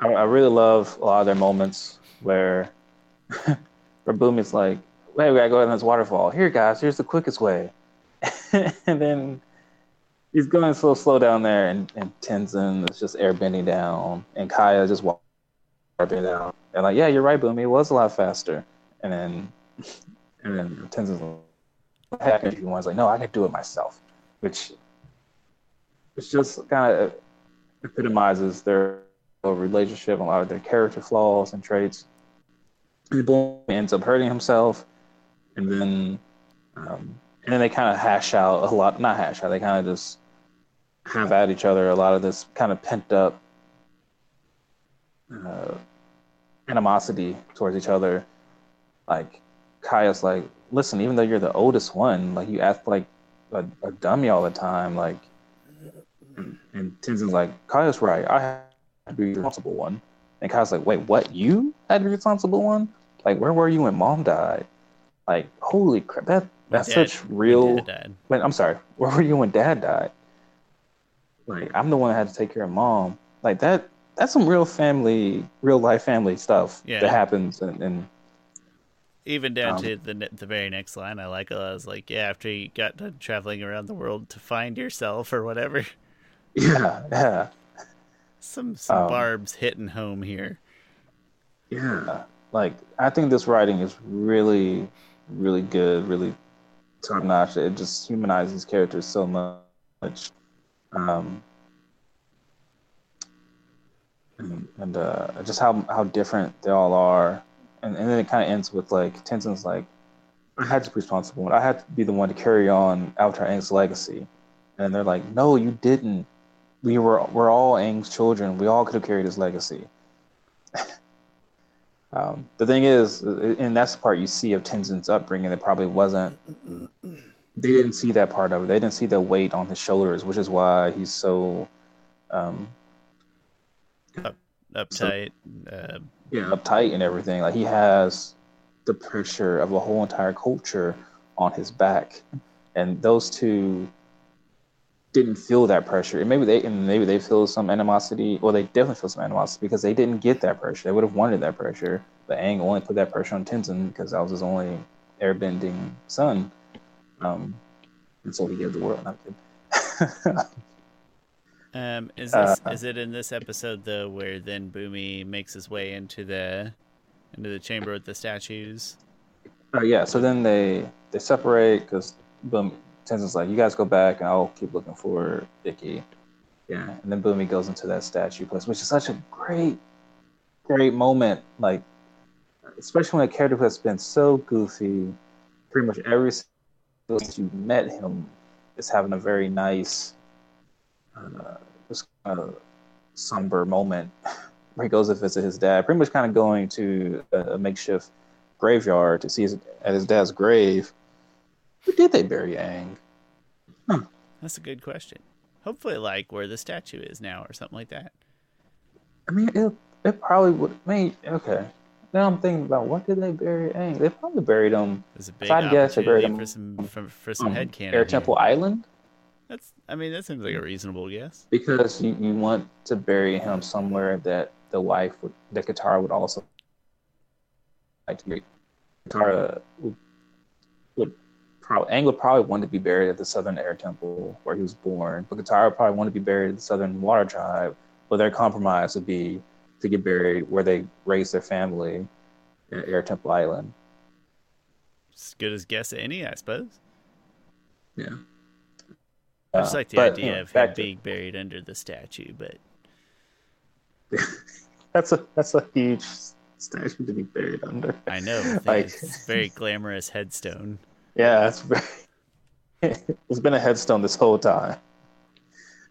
I, I really love a lot of their moments where [laughs] where Bumi's like, "Wait, we gotta go down this waterfall. Here, guys, here's the quickest way." [laughs] and then he's going so slow down there, and, and Tenzin is just airbending down, and Kya just wa- airbending down. And like, yeah, you're right, Bumi. It was a lot faster. And then [laughs] and then Tenzin's like, happened if you? Like, no, I can do it myself, which which just kind of epitomizes their relationship, a lot of their character flaws and traits. Boom ends up hurting himself, and then um, and then they kind of hash out a lot, not hash out, they kind of just have at each other a lot of this kind of pent up uh, animosity towards each other. Like Kya's like, listen, even though you're the oldest one, like you act like a, a dummy all the time. Like, and Tenzin's like, Kya's right. I had to be the responsible one. And Kya's like, wait, what? You had to be the responsible one? Like, where were you when mom died? Like, holy crap, that that's Dad- such real. Dad died. Wait, I'm sorry. Where were you when dad died? Like, I'm the one that had to take care of mom. Like that. That's some real family, real life family stuff Yeah. that happens, and, and Even down Um, to the the very next line, I like. I was like, yeah, after you got done traveling around the world to find yourself or whatever. [laughs] yeah, yeah. Some some Um, barbs hitting home here. Yeah. Like I think this writing is really, really good, really top notch. It just humanizes characters so much. Um and, and uh, just how how different they all are. And and then it kinda ends with like Tenzin's like, I had to be responsible. I had to be the one to carry on Avatar Aang's legacy. And they're like, No, you didn't. We were we're all Aang's children. We all could have carried his legacy. [laughs] Um, the thing is, and that's the part you see of Tenzin's upbringing that probably wasn't. They didn't see that part of it. They didn't see the weight on his shoulders, which is why he's so, um, Uptight. uh, yeah, uptight and everything. Like he has the pressure of a whole entire culture on his back, and those two didn't feel that pressure. And maybe they and maybe they feel some animosity, or they definitely feel some animosity because they didn't get that pressure. They would have wanted that pressure, but Aang only put that pressure on Tenzin because that was his only airbending son. Um, and so he gave the world. Um, is this Uh, is it in this episode though where then Bumi makes his way into the into the chamber with the statues? Oh yeah. So then they they separate because Boom Tenzin's like, you guys go back, and I'll keep looking for Ikki. Yeah. And then Bumi goes into that statue place, which is such a great, great moment. Like, especially when a character who has been so goofy, pretty much every single since you met him is having a very nice, uh, just kind of somber moment where he goes to visit his dad. Pretty much kind of going to a, a makeshift graveyard to see his, at his dad's grave. Who did they bury Aang? Hmm. That's a good question. Hopefully, like where the statue is now, or something like that. I mean, it, it probably would. I mean, okay. Now I'm thinking about what did they bury Aang? They probably buried him There's a big I'd guess they buried him for some for, for some on headcanon. Air here. Temple Island That's. I mean, that seems like a reasonable guess. because you, you want to bury him somewhere that the wife would, that Katara would also like to be. Katara would, would probably would probably wanted to be buried at the Southern Air Temple where he was born, but Katara probably wanted to be buried at the Southern Water Tribe. But their compromise would be to get buried where they raised their family at Air Temple Island. as good as guess any, I suppose. Yeah. I just like the uh, but, idea you know, of him to- being buried under the statue, but [laughs] That's a that's a huge statue to be buried under. I know [laughs] Like- his very glamorous headstone. Yeah, it's very. [laughs] it's been a headstone this whole time.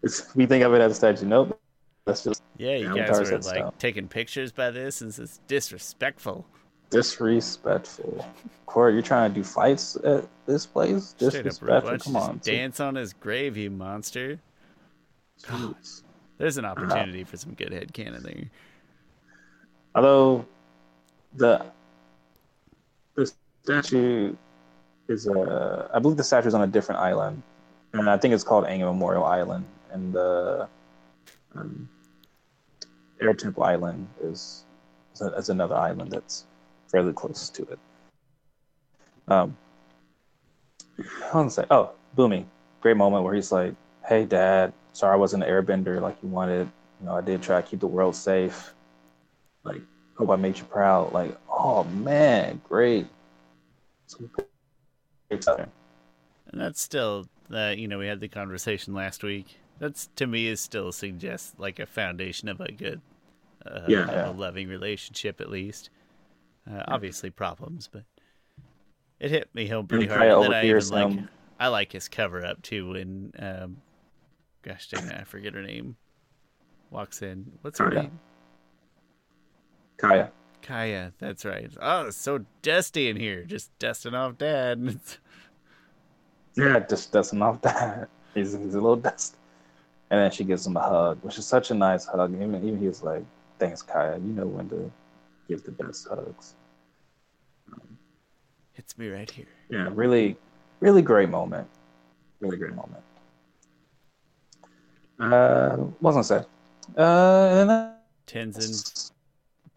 It's, we think of it as a statue. Nope, that's just Yeah, you guys were headstone. like taking pictures by this, and it's disrespectful. disrespectful. Corey, you're trying to do fights at this place? Straight up, Disrespectful. Come on, dance on his grave, you monster. Jeez. [sighs] There's an opportunity for some good head canon there. Although the the statue is uh, I believe the statue is on a different island, and I think it's called Aang Memorial Island, and the um, Air Temple Island is is, a, is another island that's fairly close to it. Um, I want to oh, Bumi, great moment where he's like, "Hey, Dad, sorry I wasn't an airbender like you wanted. You know, I did try to keep the world safe. Like, hope I made you proud. Like, oh man, great. Some great stuff. And that's still, uh, you know, we had the conversation last week. That's to me is still suggests like a foundation of a good, uh, Yeah. Yeah. a loving relationship at least. Uh, obviously problems, but it hit me home pretty hard. Kya And then I even overhears like. I like his cover up too. When, um, gosh dang it, I forget her name. Walks in. What's her Kya. name? Kya. Kya. That's right. Oh, it's so dusty in here. Just dusting off dad. [laughs] Yeah, just dusting off that. [laughs] He's, he's a little dust. And then she gives him a hug, which is such a nice hug. Even even he's like, "Thanks, Kya. You know when to give the best hugs." Hits me right here. Yeah, really, really great moment. Really great moment. Uh, what was I gonna say? Uh, and then Tenzin.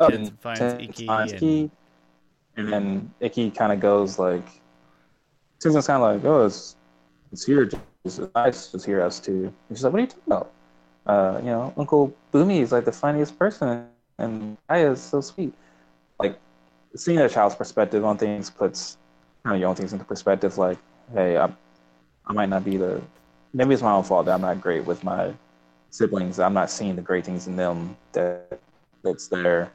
Oh, Tenzin and finds Tenzin Ikki finds and- Ikki, and then Ikki kind of goes like, Tenzin's kind of like, oh, it's it's here, it's nice, it's here us too. And she's like, what are you talking about? Uh, you know, Uncle Bumi is like the funniest person, and Kya is so sweet. Like, seeing a child's perspective on things puts kind of your own things into perspective. Like, hey, I, I might not be the, maybe it's my own fault that I'm not great with my siblings. I'm not seeing the great things in them that that's there.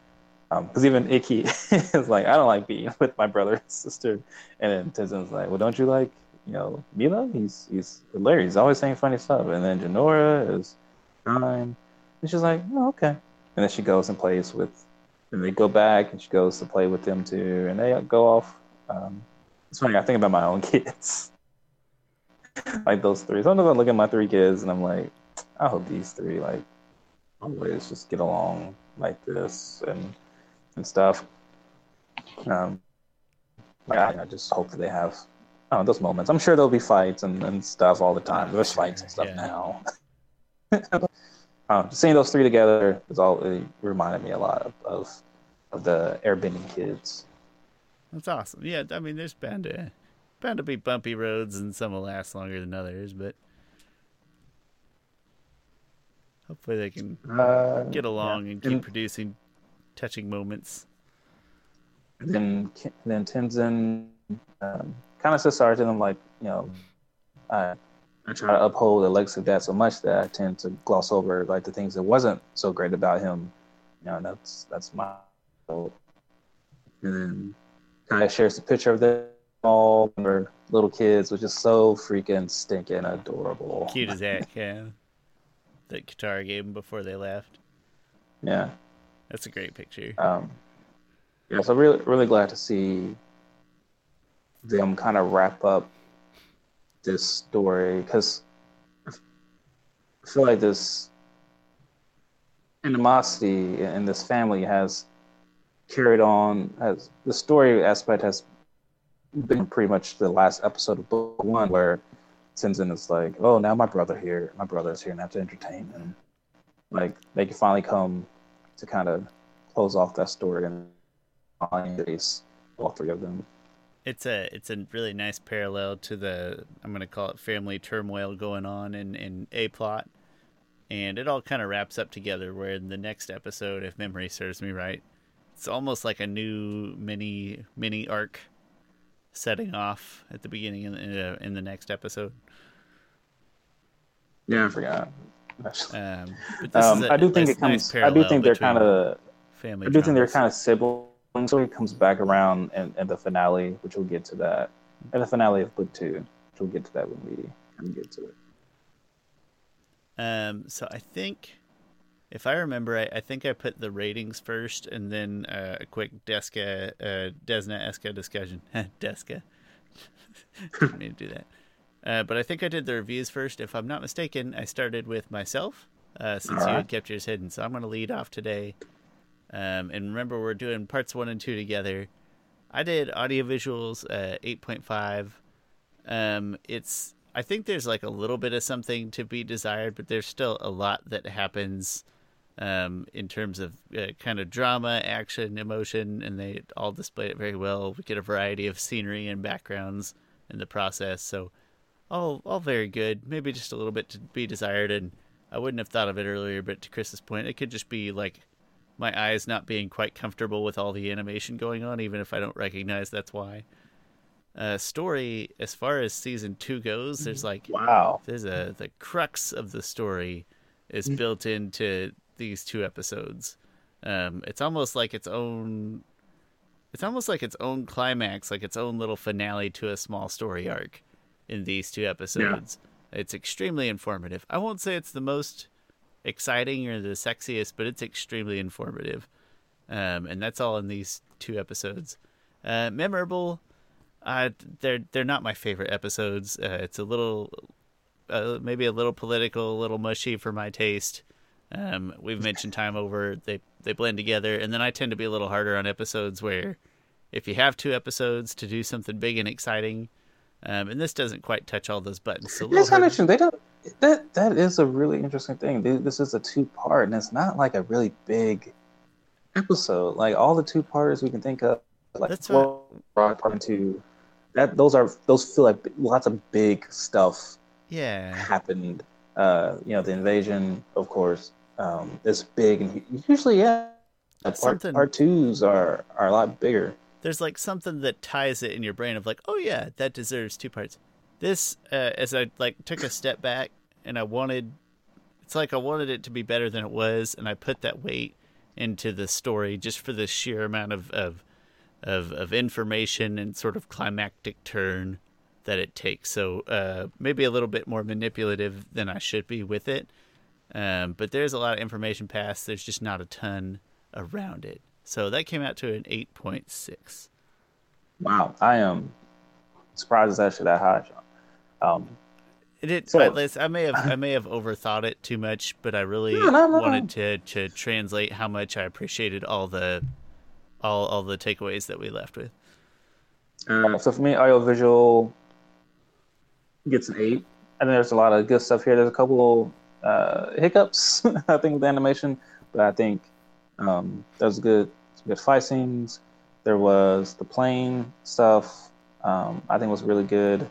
Because even Ikki [laughs] is like, I don't like being [laughs] with my brother and sister. And then Tenzin's like, well, don't you like, you know, Meelo? He's he's hilarious. He's always saying funny stuff. And then Jinora is fine. And she's like, oh, okay. And then she goes and plays with, and they go back and she goes to play with them too. And they go off. Um, it's funny, I think about my own [laughs] kids. like those three. Sometimes I look at my three kids and I'm like, I hope these three, like, always just get along like this and and stuff. Um, like, I, I just hope that they have oh, those moments. I'm sure there'll be fights and, and stuff all the time. There's fights and stuff yeah. now. [laughs] um, seeing those three together is all it reminded me a lot of, of of the airbending kids. That's awesome. Yeah, I mean, there's bound to bound to be bumpy roads, and some will last longer than others, but hopefully they can Uh, get along yeah. and keep And- producing touching moments. And then then Tenzin um, kind of says sorry to them, like you know, I I try to uphold the legacy of dad so much that I tend to gloss over like the things that wasn't so great about him. You know, that's that's my fault. And then kind of shares the picture of them all we're little kids, which is so freaking stinking adorable. Cute as heck, yeah. That Katara gave him before they left. Yeah. That's a great picture. Um, yeah, so really, really glad to see them kind of wrap up this story because I feel like this animosity in this family has carried on. Has the story aspect has been pretty much the last episode of book one, where Tenzin is like, "Oh, now my brother here, my brother's here, and I have to entertain him." Like they can finally come to kind of close off that story and finally face all three of them. It's a it's a really nice parallel to the I'm gonna call it family turmoil going on in in a plot, and it all kind of wraps up together. Where in the next episode, if memory serves me right, it's almost like a new mini mini arc setting off at the beginning in, in, uh, in the next episode. Yeah, I forgot. Um, um, I do think it comes. Nice I do think they're kind of family. I do think they're kind of siblings. So it comes back around in, in the finale, which we'll get to that. In the finale of book two, which we'll get to that when we kind of get to it. Um. So I think, if I remember, I, I think I put the ratings first, and then uh, a quick Deska, uh, Desna Eska discussion. [laughs] Deska. [laughs] Didn't mean to do that. Uh, but I think I did the reviews first. If I'm not mistaken, I started with myself uh, since right. you had kept yours hidden. So I'm going to lead off today. Um, and remember, we're doing parts one and two together. I did audiovisuals uh, 8.5. Um, it's I think there's like a little bit of something to be desired, but there's still a lot that happens um, in terms of uh, kind of drama, action, emotion, and they all display it very well. We get a variety of scenery and backgrounds in the process, so all all very good. Maybe just a little bit to be desired, and I wouldn't have thought of it earlier. But to Chris's point, it could just be like my eyes not being quite comfortable with all the animation going on, even if I don't recognize that's why. Uh, story, as far as season two goes, there's like wow, there's a the crux of the story is mm. built into these two episodes. Um, it's almost like its own. It's almost like its own climax, like its own little finale to a small story arc in these two episodes. Yeah. It's extremely informative. I won't say it's the most exciting or the sexiest, but it's extremely informative. Um, and that's all in these two episodes. Uh, memorable. Uh, they're they're not my favorite episodes. Uh, it's a little, uh, maybe a little political, a little mushy for my taste. Um, we've mentioned time over. They they blend together, and then I tend to be a little harder on episodes where, if you have two episodes to do something big and exciting, um, and this doesn't quite touch all those buttons. So it's kind of interesting. They don't. That that is a really interesting thing. This is a two part, and it's not like a really big episode. Like all the two parters we can think of, like That's what... part two. That those are those feel like lots of big stuff. Yeah, happened. Uh, you know, the invasion, of course, um, is big, and usually, yeah, part Something... part twos are are a lot bigger there's like something that ties it in your brain of like, oh yeah, that deserves two parts. This, uh, as I like took a step back and I wanted, it's like I wanted it to be better than it was, and I put that weight into the story just for the sheer amount of of of, of information and sort of climactic turn that it takes. So uh, maybe a little bit more manipulative than I should be with it. Um, but there's a lot of information passed. There's just not a ton around it. So that came out to an 8.6. Wow, I am surprised it's actually that high, John. Um, it did. So, I, I may have I may have overthought it too much, but I really no, no, no, wanted to to translate how much I appreciated all the all all the takeaways that we left with. Uh, so for me, audiovisual gets an eight, and there's a lot of good stuff here. There's a couple uh, hiccups, [laughs] I think, with animation, but I think um, was good, fight scenes. There was the plane stuff. Um, I think was really good,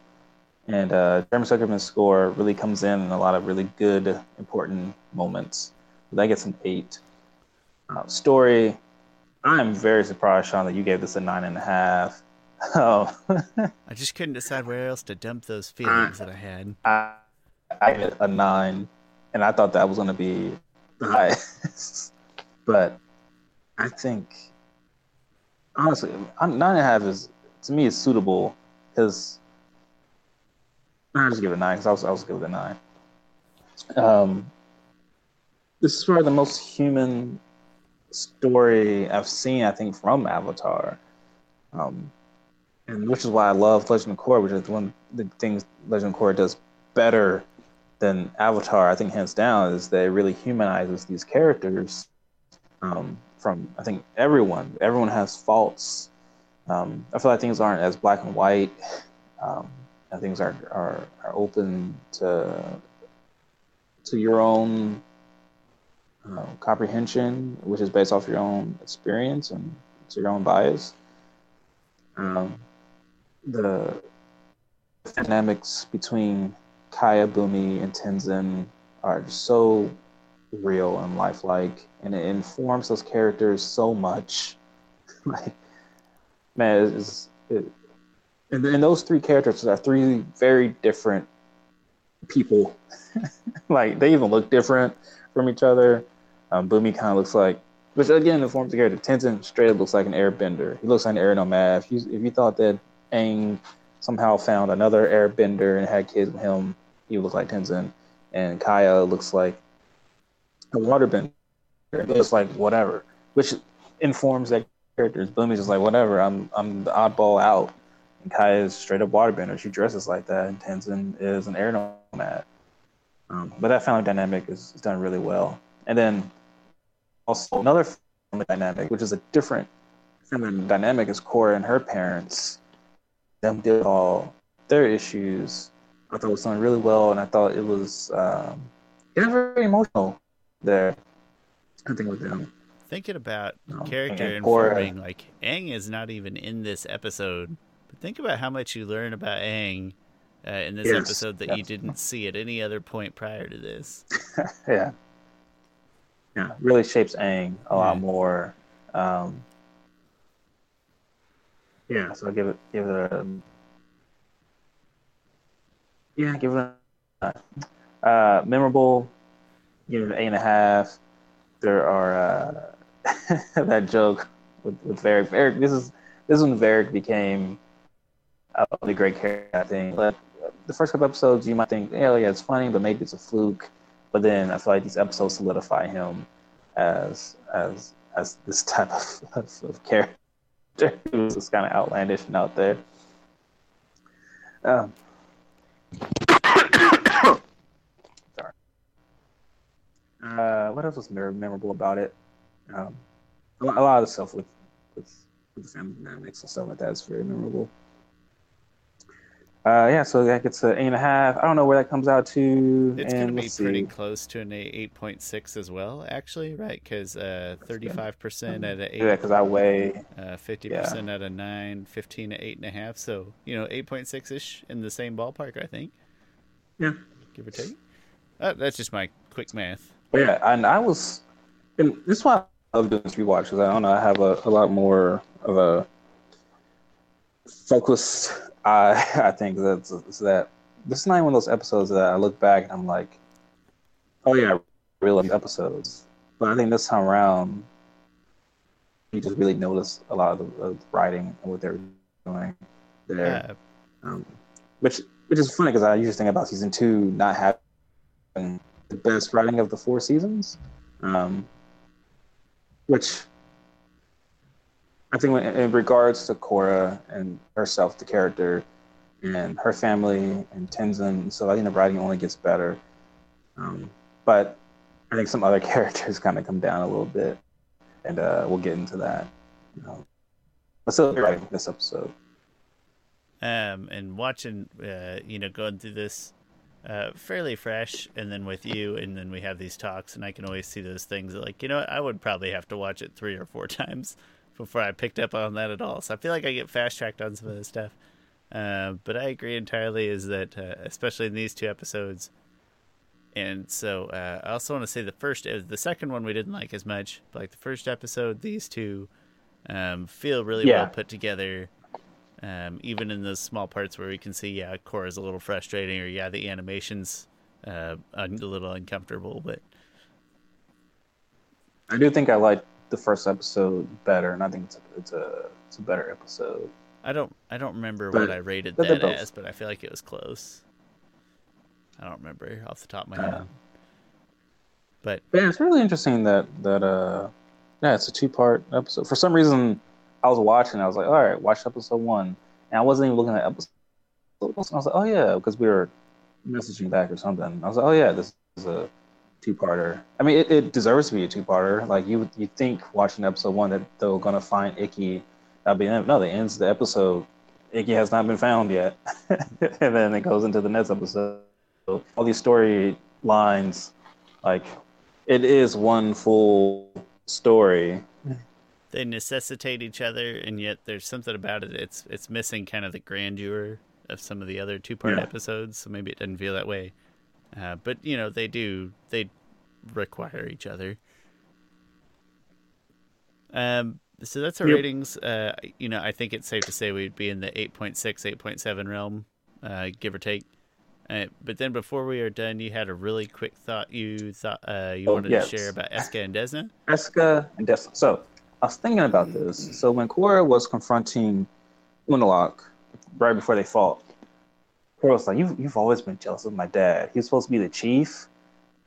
and uh, Jeremy Zuckerman's score really comes in in a lot of really good, important moments. That gets an eight. Uh, story, I am very surprised, Sean, that you gave this a nine and a half. [laughs] Oh, I just couldn't decide where else to dump those [laughs] feelings that I had. I, I get a nine, and I thought that was going to be the highest. [laughs] But I think honestly, nine and a half is to me is suitable because I just give it nine because I was I was give it a nine. Um, this is probably the most human story I've seen. I think from Avatar, um, and which is why I love Legend of Korra, which is one of the things Legend of Korra does better than Avatar. I think hands down is that it really humanizes these characters um, from I think everyone. Everyone has faults. Um, I feel like things aren't as black and white. Um, and things are, are are open to to your own uh, comprehension, which is based off your own experience and to your own bias. Um, the dynamics between Kya, Bumi, and Tenzin are so real and lifelike, and it informs those characters so much. [laughs] like, man, it's, it, and, and those three characters are three very different people. [laughs] like they even look different from each other. Um, Bumi kind of looks like, which again informs the character. Tenzin straight up looks like an airbender. He looks like an air nomad. If you, if you thought that Aang somehow found another airbender and had kids with him, he would look like Tenzin. And Kya looks like a waterbender. It looks like whatever, which informs that characters. Bumi's just like whatever. I'm I'm the oddball out. And Kya is straight up waterbender. She dresses like that. And Tenzin is an air nomad. Um, but that family dynamic is, is, done really well. And then also another family dynamic, which is a different family dynamic, is Korra and her parents. Them did all their issues. I thought it was done really well, and I thought it was um, it was very emotional there. I think with them. Thinking about um, character informing, like Aang is not even in this episode, but think about how much you learn about Aang uh, in this yes, episode that you didn't see at any other point prior to this. [laughs] yeah, yeah, really shapes Aang a lot more. Um, yeah, so I give it give it a yeah, give it a uh, memorable. It an eight and a half. There are uh, [laughs] that joke with with Varrick. Varrick, this is this is when Varrick became a really great character. I think. Like, the first couple episodes, you might think, oh yeah, it's funny, but maybe it's a fluke. But then I feel like these episodes solidify him as as as this type of, of, of character [laughs] who's just kind of outlandish and out there. Um, Uh, what else was memorable about it? Um, a lot of the stuff with with, with the family dynamics and stuff like that is very memorable. Uh, yeah, so that gets an eight and a half. I don't know where that comes out to. It's going to be pretty see. close to an eight point six as well, actually, right? Because uh, thirty five percent at an eight. Yeah, because I weigh uh, fifty uh, percent at a nine, 15 at eight and a half. So you know, eight point six ish in the same ballpark, I think. Yeah, give or take. Uh, that's just my quick math. Yeah, and I was, and this is why I love doing this rewatch because I don't know I have a, a lot more of a focused I [laughs] I think that's that this is not one of those episodes that I look back and I'm like, oh yeah, I really episodes. But I think this time around, you just really notice a lot of the, the writing and what they're doing there. Yeah. Um, which which is funny because I usually think about season two not having the best writing of the four seasons, um, which I think in regards to Korra and herself, the character, and her family and Tenzin, so I think the writing only gets better. Um, but I think some other [laughs] characters kind of come down a little bit, and uh, we'll get into that. You know. But still, writing this episode. Um, and watching, uh, you know, going through this uh, fairly fresh, and then with you, and then we have these talks, and I can always see those things like, you know, I would probably have to watch it three or four [laughs] times before I picked up on that at all. So I feel like I get fast tracked on some of this stuff. Uh, but I agree entirely. Is that uh, especially in these two episodes, and so uh, I also want to say the first, uh, the second one we didn't like as much. But like the first episode, these two um, feel really yeah. well put together. Um, even in those small parts where we can see, yeah, core is a little frustrating, or yeah, the animation's uh, a little uncomfortable, but I do think I like the first episode better, and I think it's a it's a, it's a better episode. I don't I don't remember but, what I rated that as, but I feel like it was close. I don't remember off the top of my head. Uh, but yeah, it's really interesting that that uh yeah, it's a two part episode. For some reason, I was watching. I was like, all right, watch episode one, and I wasn't even looking at episode. I was like, oh yeah, because we were messaging back or something. I was like, oh yeah, this is a two-parter. I mean, it, it deserves to be a two-parter. Like you, you think watching episode one that they're gonna find Ikki. That'll be no. They ends the episode. Ikki has not been found yet, [laughs] and then it goes into the next episode. All these story lines, like it is one full story. They necessitate each other, and yet there's something about it. It's it's missing kind of the grandeur of some of the other two-part yeah. episodes, so maybe it doesn't feel that way. Uh, but you know they do they require each other. Um, so that's our Yep. ratings. Uh, you know, I think it's safe to say we'd be in the 8.6, 8.7 realm, uh, give or take. Uh, but then before we are done, you had a really quick thought you thought uh, you Oh, wanted yes. to share about Eska and Desna. Eska and Desna. So I was thinking about mm-hmm. this. So when Korra was confronting Unalaq right before they fought, Korra was like, "You've you've always been jealous of my dad. He was supposed to be the chief,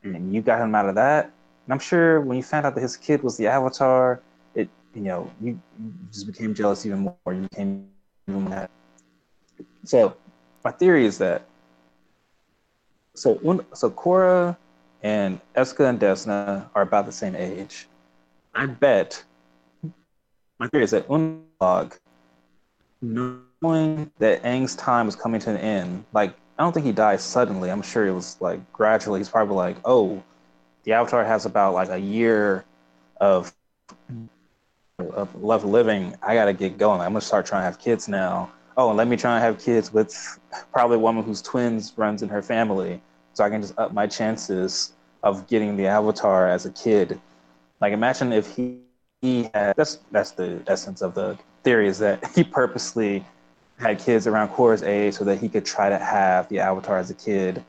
and you got him out of that." And I'm sure when you found out that his kid was the Avatar, it you know you, you just became jealous even more. You became even mad. So my theory is that so so Korra and Eska and Desna are about the same age. I bet my theory is that Unalaq, knowing that Aang's time was coming to an end, like I don't think he died suddenly. I'm sure it was like gradually. He's probably like, oh, the Avatar has about like a year of of left living. I gotta get going. I'm gonna start trying to have kids now. Oh, and let me try and have kids with probably a woman whose twins runs in her family, so I can just up my chances of getting the Avatar as a kid. Like imagine if he, he had that's that's the essence of the theory is that [laughs] he purposely had kids around Korra's age so that he could try to have the Avatar as a kid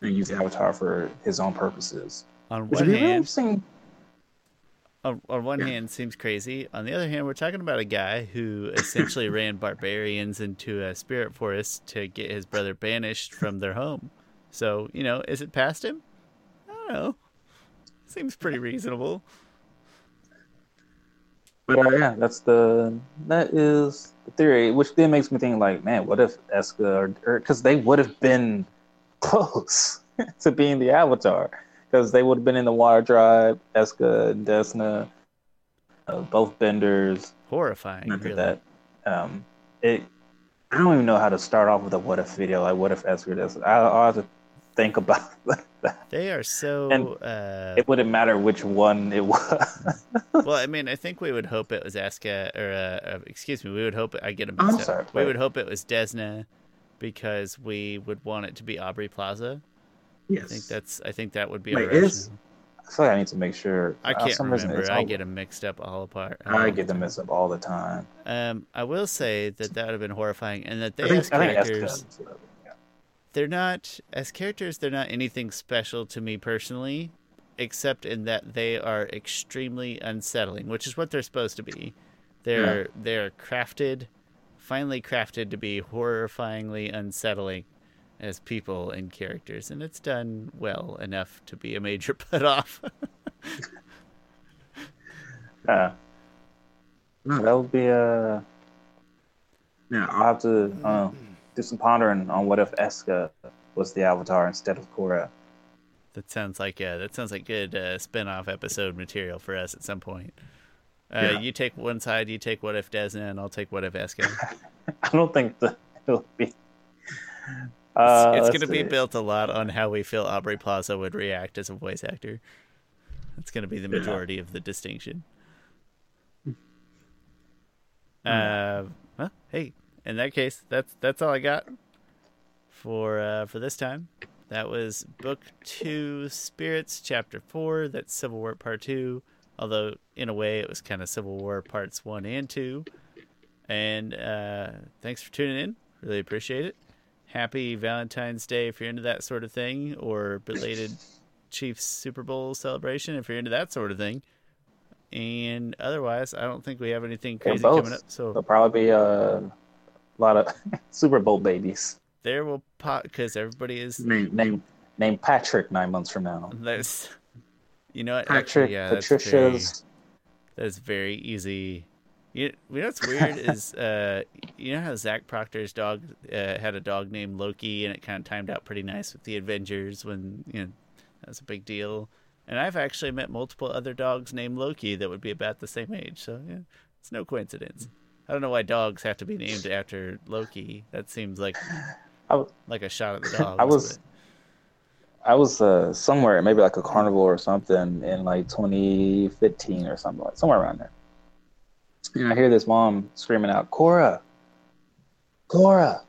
and use the Avatar for his own purposes. On one really hand, interesting. on, on one Yeah. hand seems crazy. On the other hand, we're talking about a guy who essentially [laughs] ran barbarians into a spirit forest to get his brother banished from their home. So, you know, is it past him? I don't know. Seems pretty reasonable. But uh, yeah, that's the that is the theory, which then makes me think like, man, what if Eska or because they would have been [laughs] close [laughs] to being the Avatar because they would have been in the Water Tribe, Eska and Desna, uh, both benders. Horrifying, really. that um, it. I don't even know how to start off with a what if video. Like, what if Eska Desna? I, I'll have to think about [laughs] that. [laughs] They are so. And uh, It wouldn't matter which one it was. [laughs] well, I mean, I think we would hope it was Aska, or uh, uh, excuse me, we would hope I get a I'm sorry, We wait. would hope it was Desna, because we would want it to be Aubrey Plaza. yes. I think that's. I think that would be. Wait, is- I feel like I need to make sure. I uh, can't reason remember. I all- get them mixed up all apart. I get them mixed up all the time. Um, I will say that that would have been horrifying, and that they I think, as I think characters, Eska- yeah. They're not as characters. They're not anything special to me personally, except in that they are extremely unsettling, which is what they're supposed to be. They're they're crafted, finely crafted to be horrifyingly unsettling as people and characters, and it's done well enough to be a major [laughs] put off. [laughs] Yeah. That would be uh Yeah, I'll have to uh, do some pondering on what if Eska was the Avatar instead of Korra. That sounds like uh, that sounds like good uh, spin-off episode material for us at some point. Uh, Yeah. You take one side, you take what if Desna, and I'll take what if Eska. [laughs] I don't think that it'll be. Uh, it's going to be built a lot on how we feel Aubrey Plaza would react as a voice actor. That's going to be the Yeah. majority of the distinction. Hmm. Uh, well, hey, in that case, that's that's all I got for uh, for this time. That was book two, Spirits, chapter four. That's Civil War part two. Although in a way, it was kind of Civil War parts one and two. And uh, thanks for tuning in. Really appreciate it. Happy Valentine's Day if you're into that sort of thing, or belated Chiefs Super Bowl celebration if you're into that sort of thing. And otherwise, I don't think we have anything crazy both. coming up. So There'll probably be uh, a lot of [laughs] Super Bowl babies there will pop because everybody is named named named Patrick nine months from now. There's, you know what? Patrick, Actually, yeah, that's very, Patricia's. that's very easy. You, you know what's weird [laughs] is, uh, you know how Zach Proctor's dog uh, had a dog named Loki, and it kind of timed out pretty nice with the Avengers when you know that was a big deal. And I've actually met multiple other dogs named Loki that would be about the same age, so yeah, it's no coincidence. I don't know why dogs have to be named after Loki. That seems like I was- like a shot at the [laughs] dogs. I was I was uh, somewhere, maybe like a carnival or something in like 2015 or something like somewhere around there. And I hear this mom screaming out, "Cora, Cora!"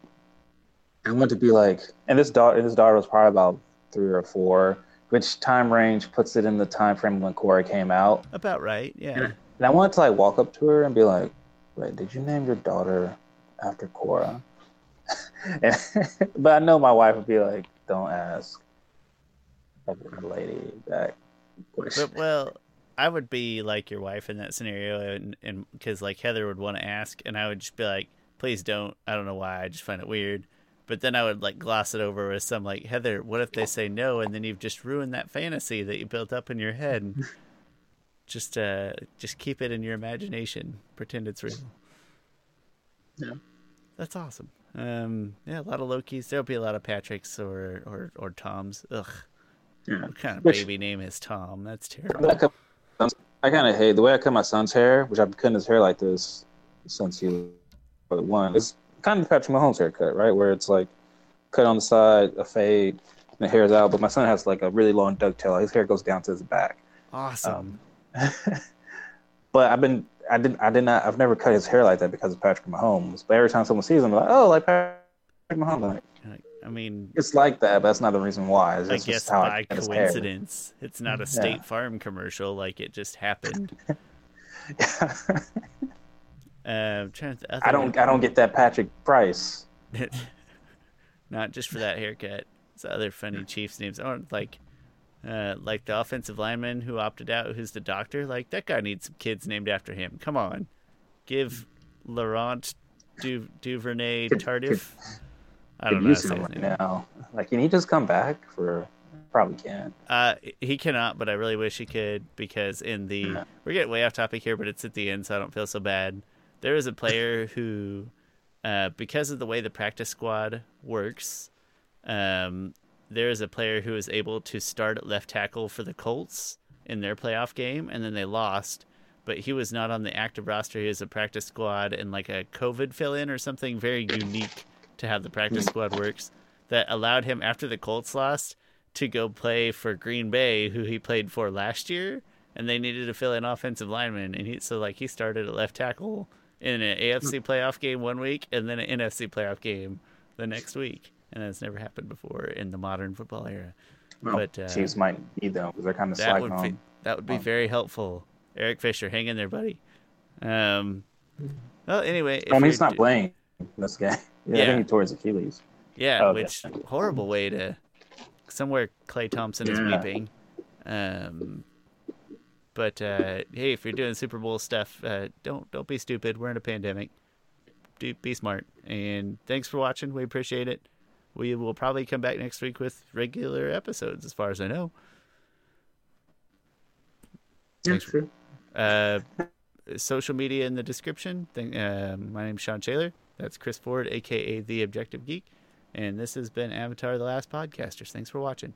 I want to be like, and this daughter, this daughter was probably about three or four, which time range puts it in the time frame when Korra came out. about right. Yeah. And I wanted to like walk up to her and be like, "Wait, did you name your daughter after Korra?" [laughs] but I know my wife would be like, "Don't ask." Lady back. But well, I would be like your wife in that scenario, and because like Heather would want to ask, and I would just be like, "Please don't." I don't know why. I just find it weird. But then I would like gloss it over with some like Heather. What if they say no, and then you've just ruined that fantasy that you built up in your head? Just uh, just keep it in your imagination. Pretend it's real. Yeah, that's awesome. Um, yeah, a lot of Lokis. There'll be a lot of Patricks or or or Toms. Ugh. Yeah. What kind of which, baby name is Tom? That's terrible. I kind of hate the way I cut my son's hair, which I've been cutting his hair like this since he was one. It's kind of Patrick Mahomes haircut, right? Where it's like cut on the side, a fade, and the hair's out. But my son has like a really long ducktail. His hair goes down to his back. Awesome. Um, [laughs] but I've been, I didn't, I did not, I've never cut his hair like that because of Patrick Mahomes. But every time someone sees him, like, oh, like Patrick Mahomes. Like, I mean, it's like that, but that's not the reason why. It's I guess by I coincidence, it's not a State yeah. Farm commercial. Like it just happened. yeah. [laughs] uh, to, I don't. I don't get that Patrick Price. [laughs] not just for that haircut. It's other funny Chiefs names. Oh, like, uh, like the offensive lineman who opted out, who's the doctor. Like that guy needs some kids named after him. Come on, give Laurent du- Duvernay Tardif. I don't know. Use him right now. Like, can he just come back for? Probably can't. Uh, he cannot, but I really wish he could because in the yeah. we're getting way off topic here, but it's at the end, so I don't feel so bad. There is a player [laughs] who, uh, because of the way the practice squad works, um, there is a player who was able to start at left tackle for the Colts in their playoff game, and then they lost. But he was not on the active roster. He was a practice squad and like a COVID fill in or something very unique to how the practice hmm. squad works that allowed him after the Colts lost to go play for Green Bay, who he played for last year, and they needed to fill in offensive lineman, and he so like he started at left tackle in an AFC hmm. playoff game one week and then an NFC playoff game the next week, and that's never happened before in the modern football era. Well, but uh, teams might need them because they're kind of on. Be, that would be on. very helpful. Eric Fisher, hang in there, buddy. Um, well, anyway, I mean, he's not playing this guy. Yeah, [laughs] yeah. I think he tore his Achilles. Yeah, oh, which horrible way to. Somewhere Klay Thompson is yeah. weeping. Um, but uh, hey, if you're doing Super Bowl stuff, uh, don't don't be stupid. We're in a pandemic. Do, be smart. And thanks for watching. We appreciate it. We will probably come back next week with regular episodes, as far as I know. True. Uh, social media in the description. Thank, uh, my name's Sean Shaler. That's Chris Ford, aka the Objective Geek, and this has been Avatar: The Last Podcasters. Thanks for watching.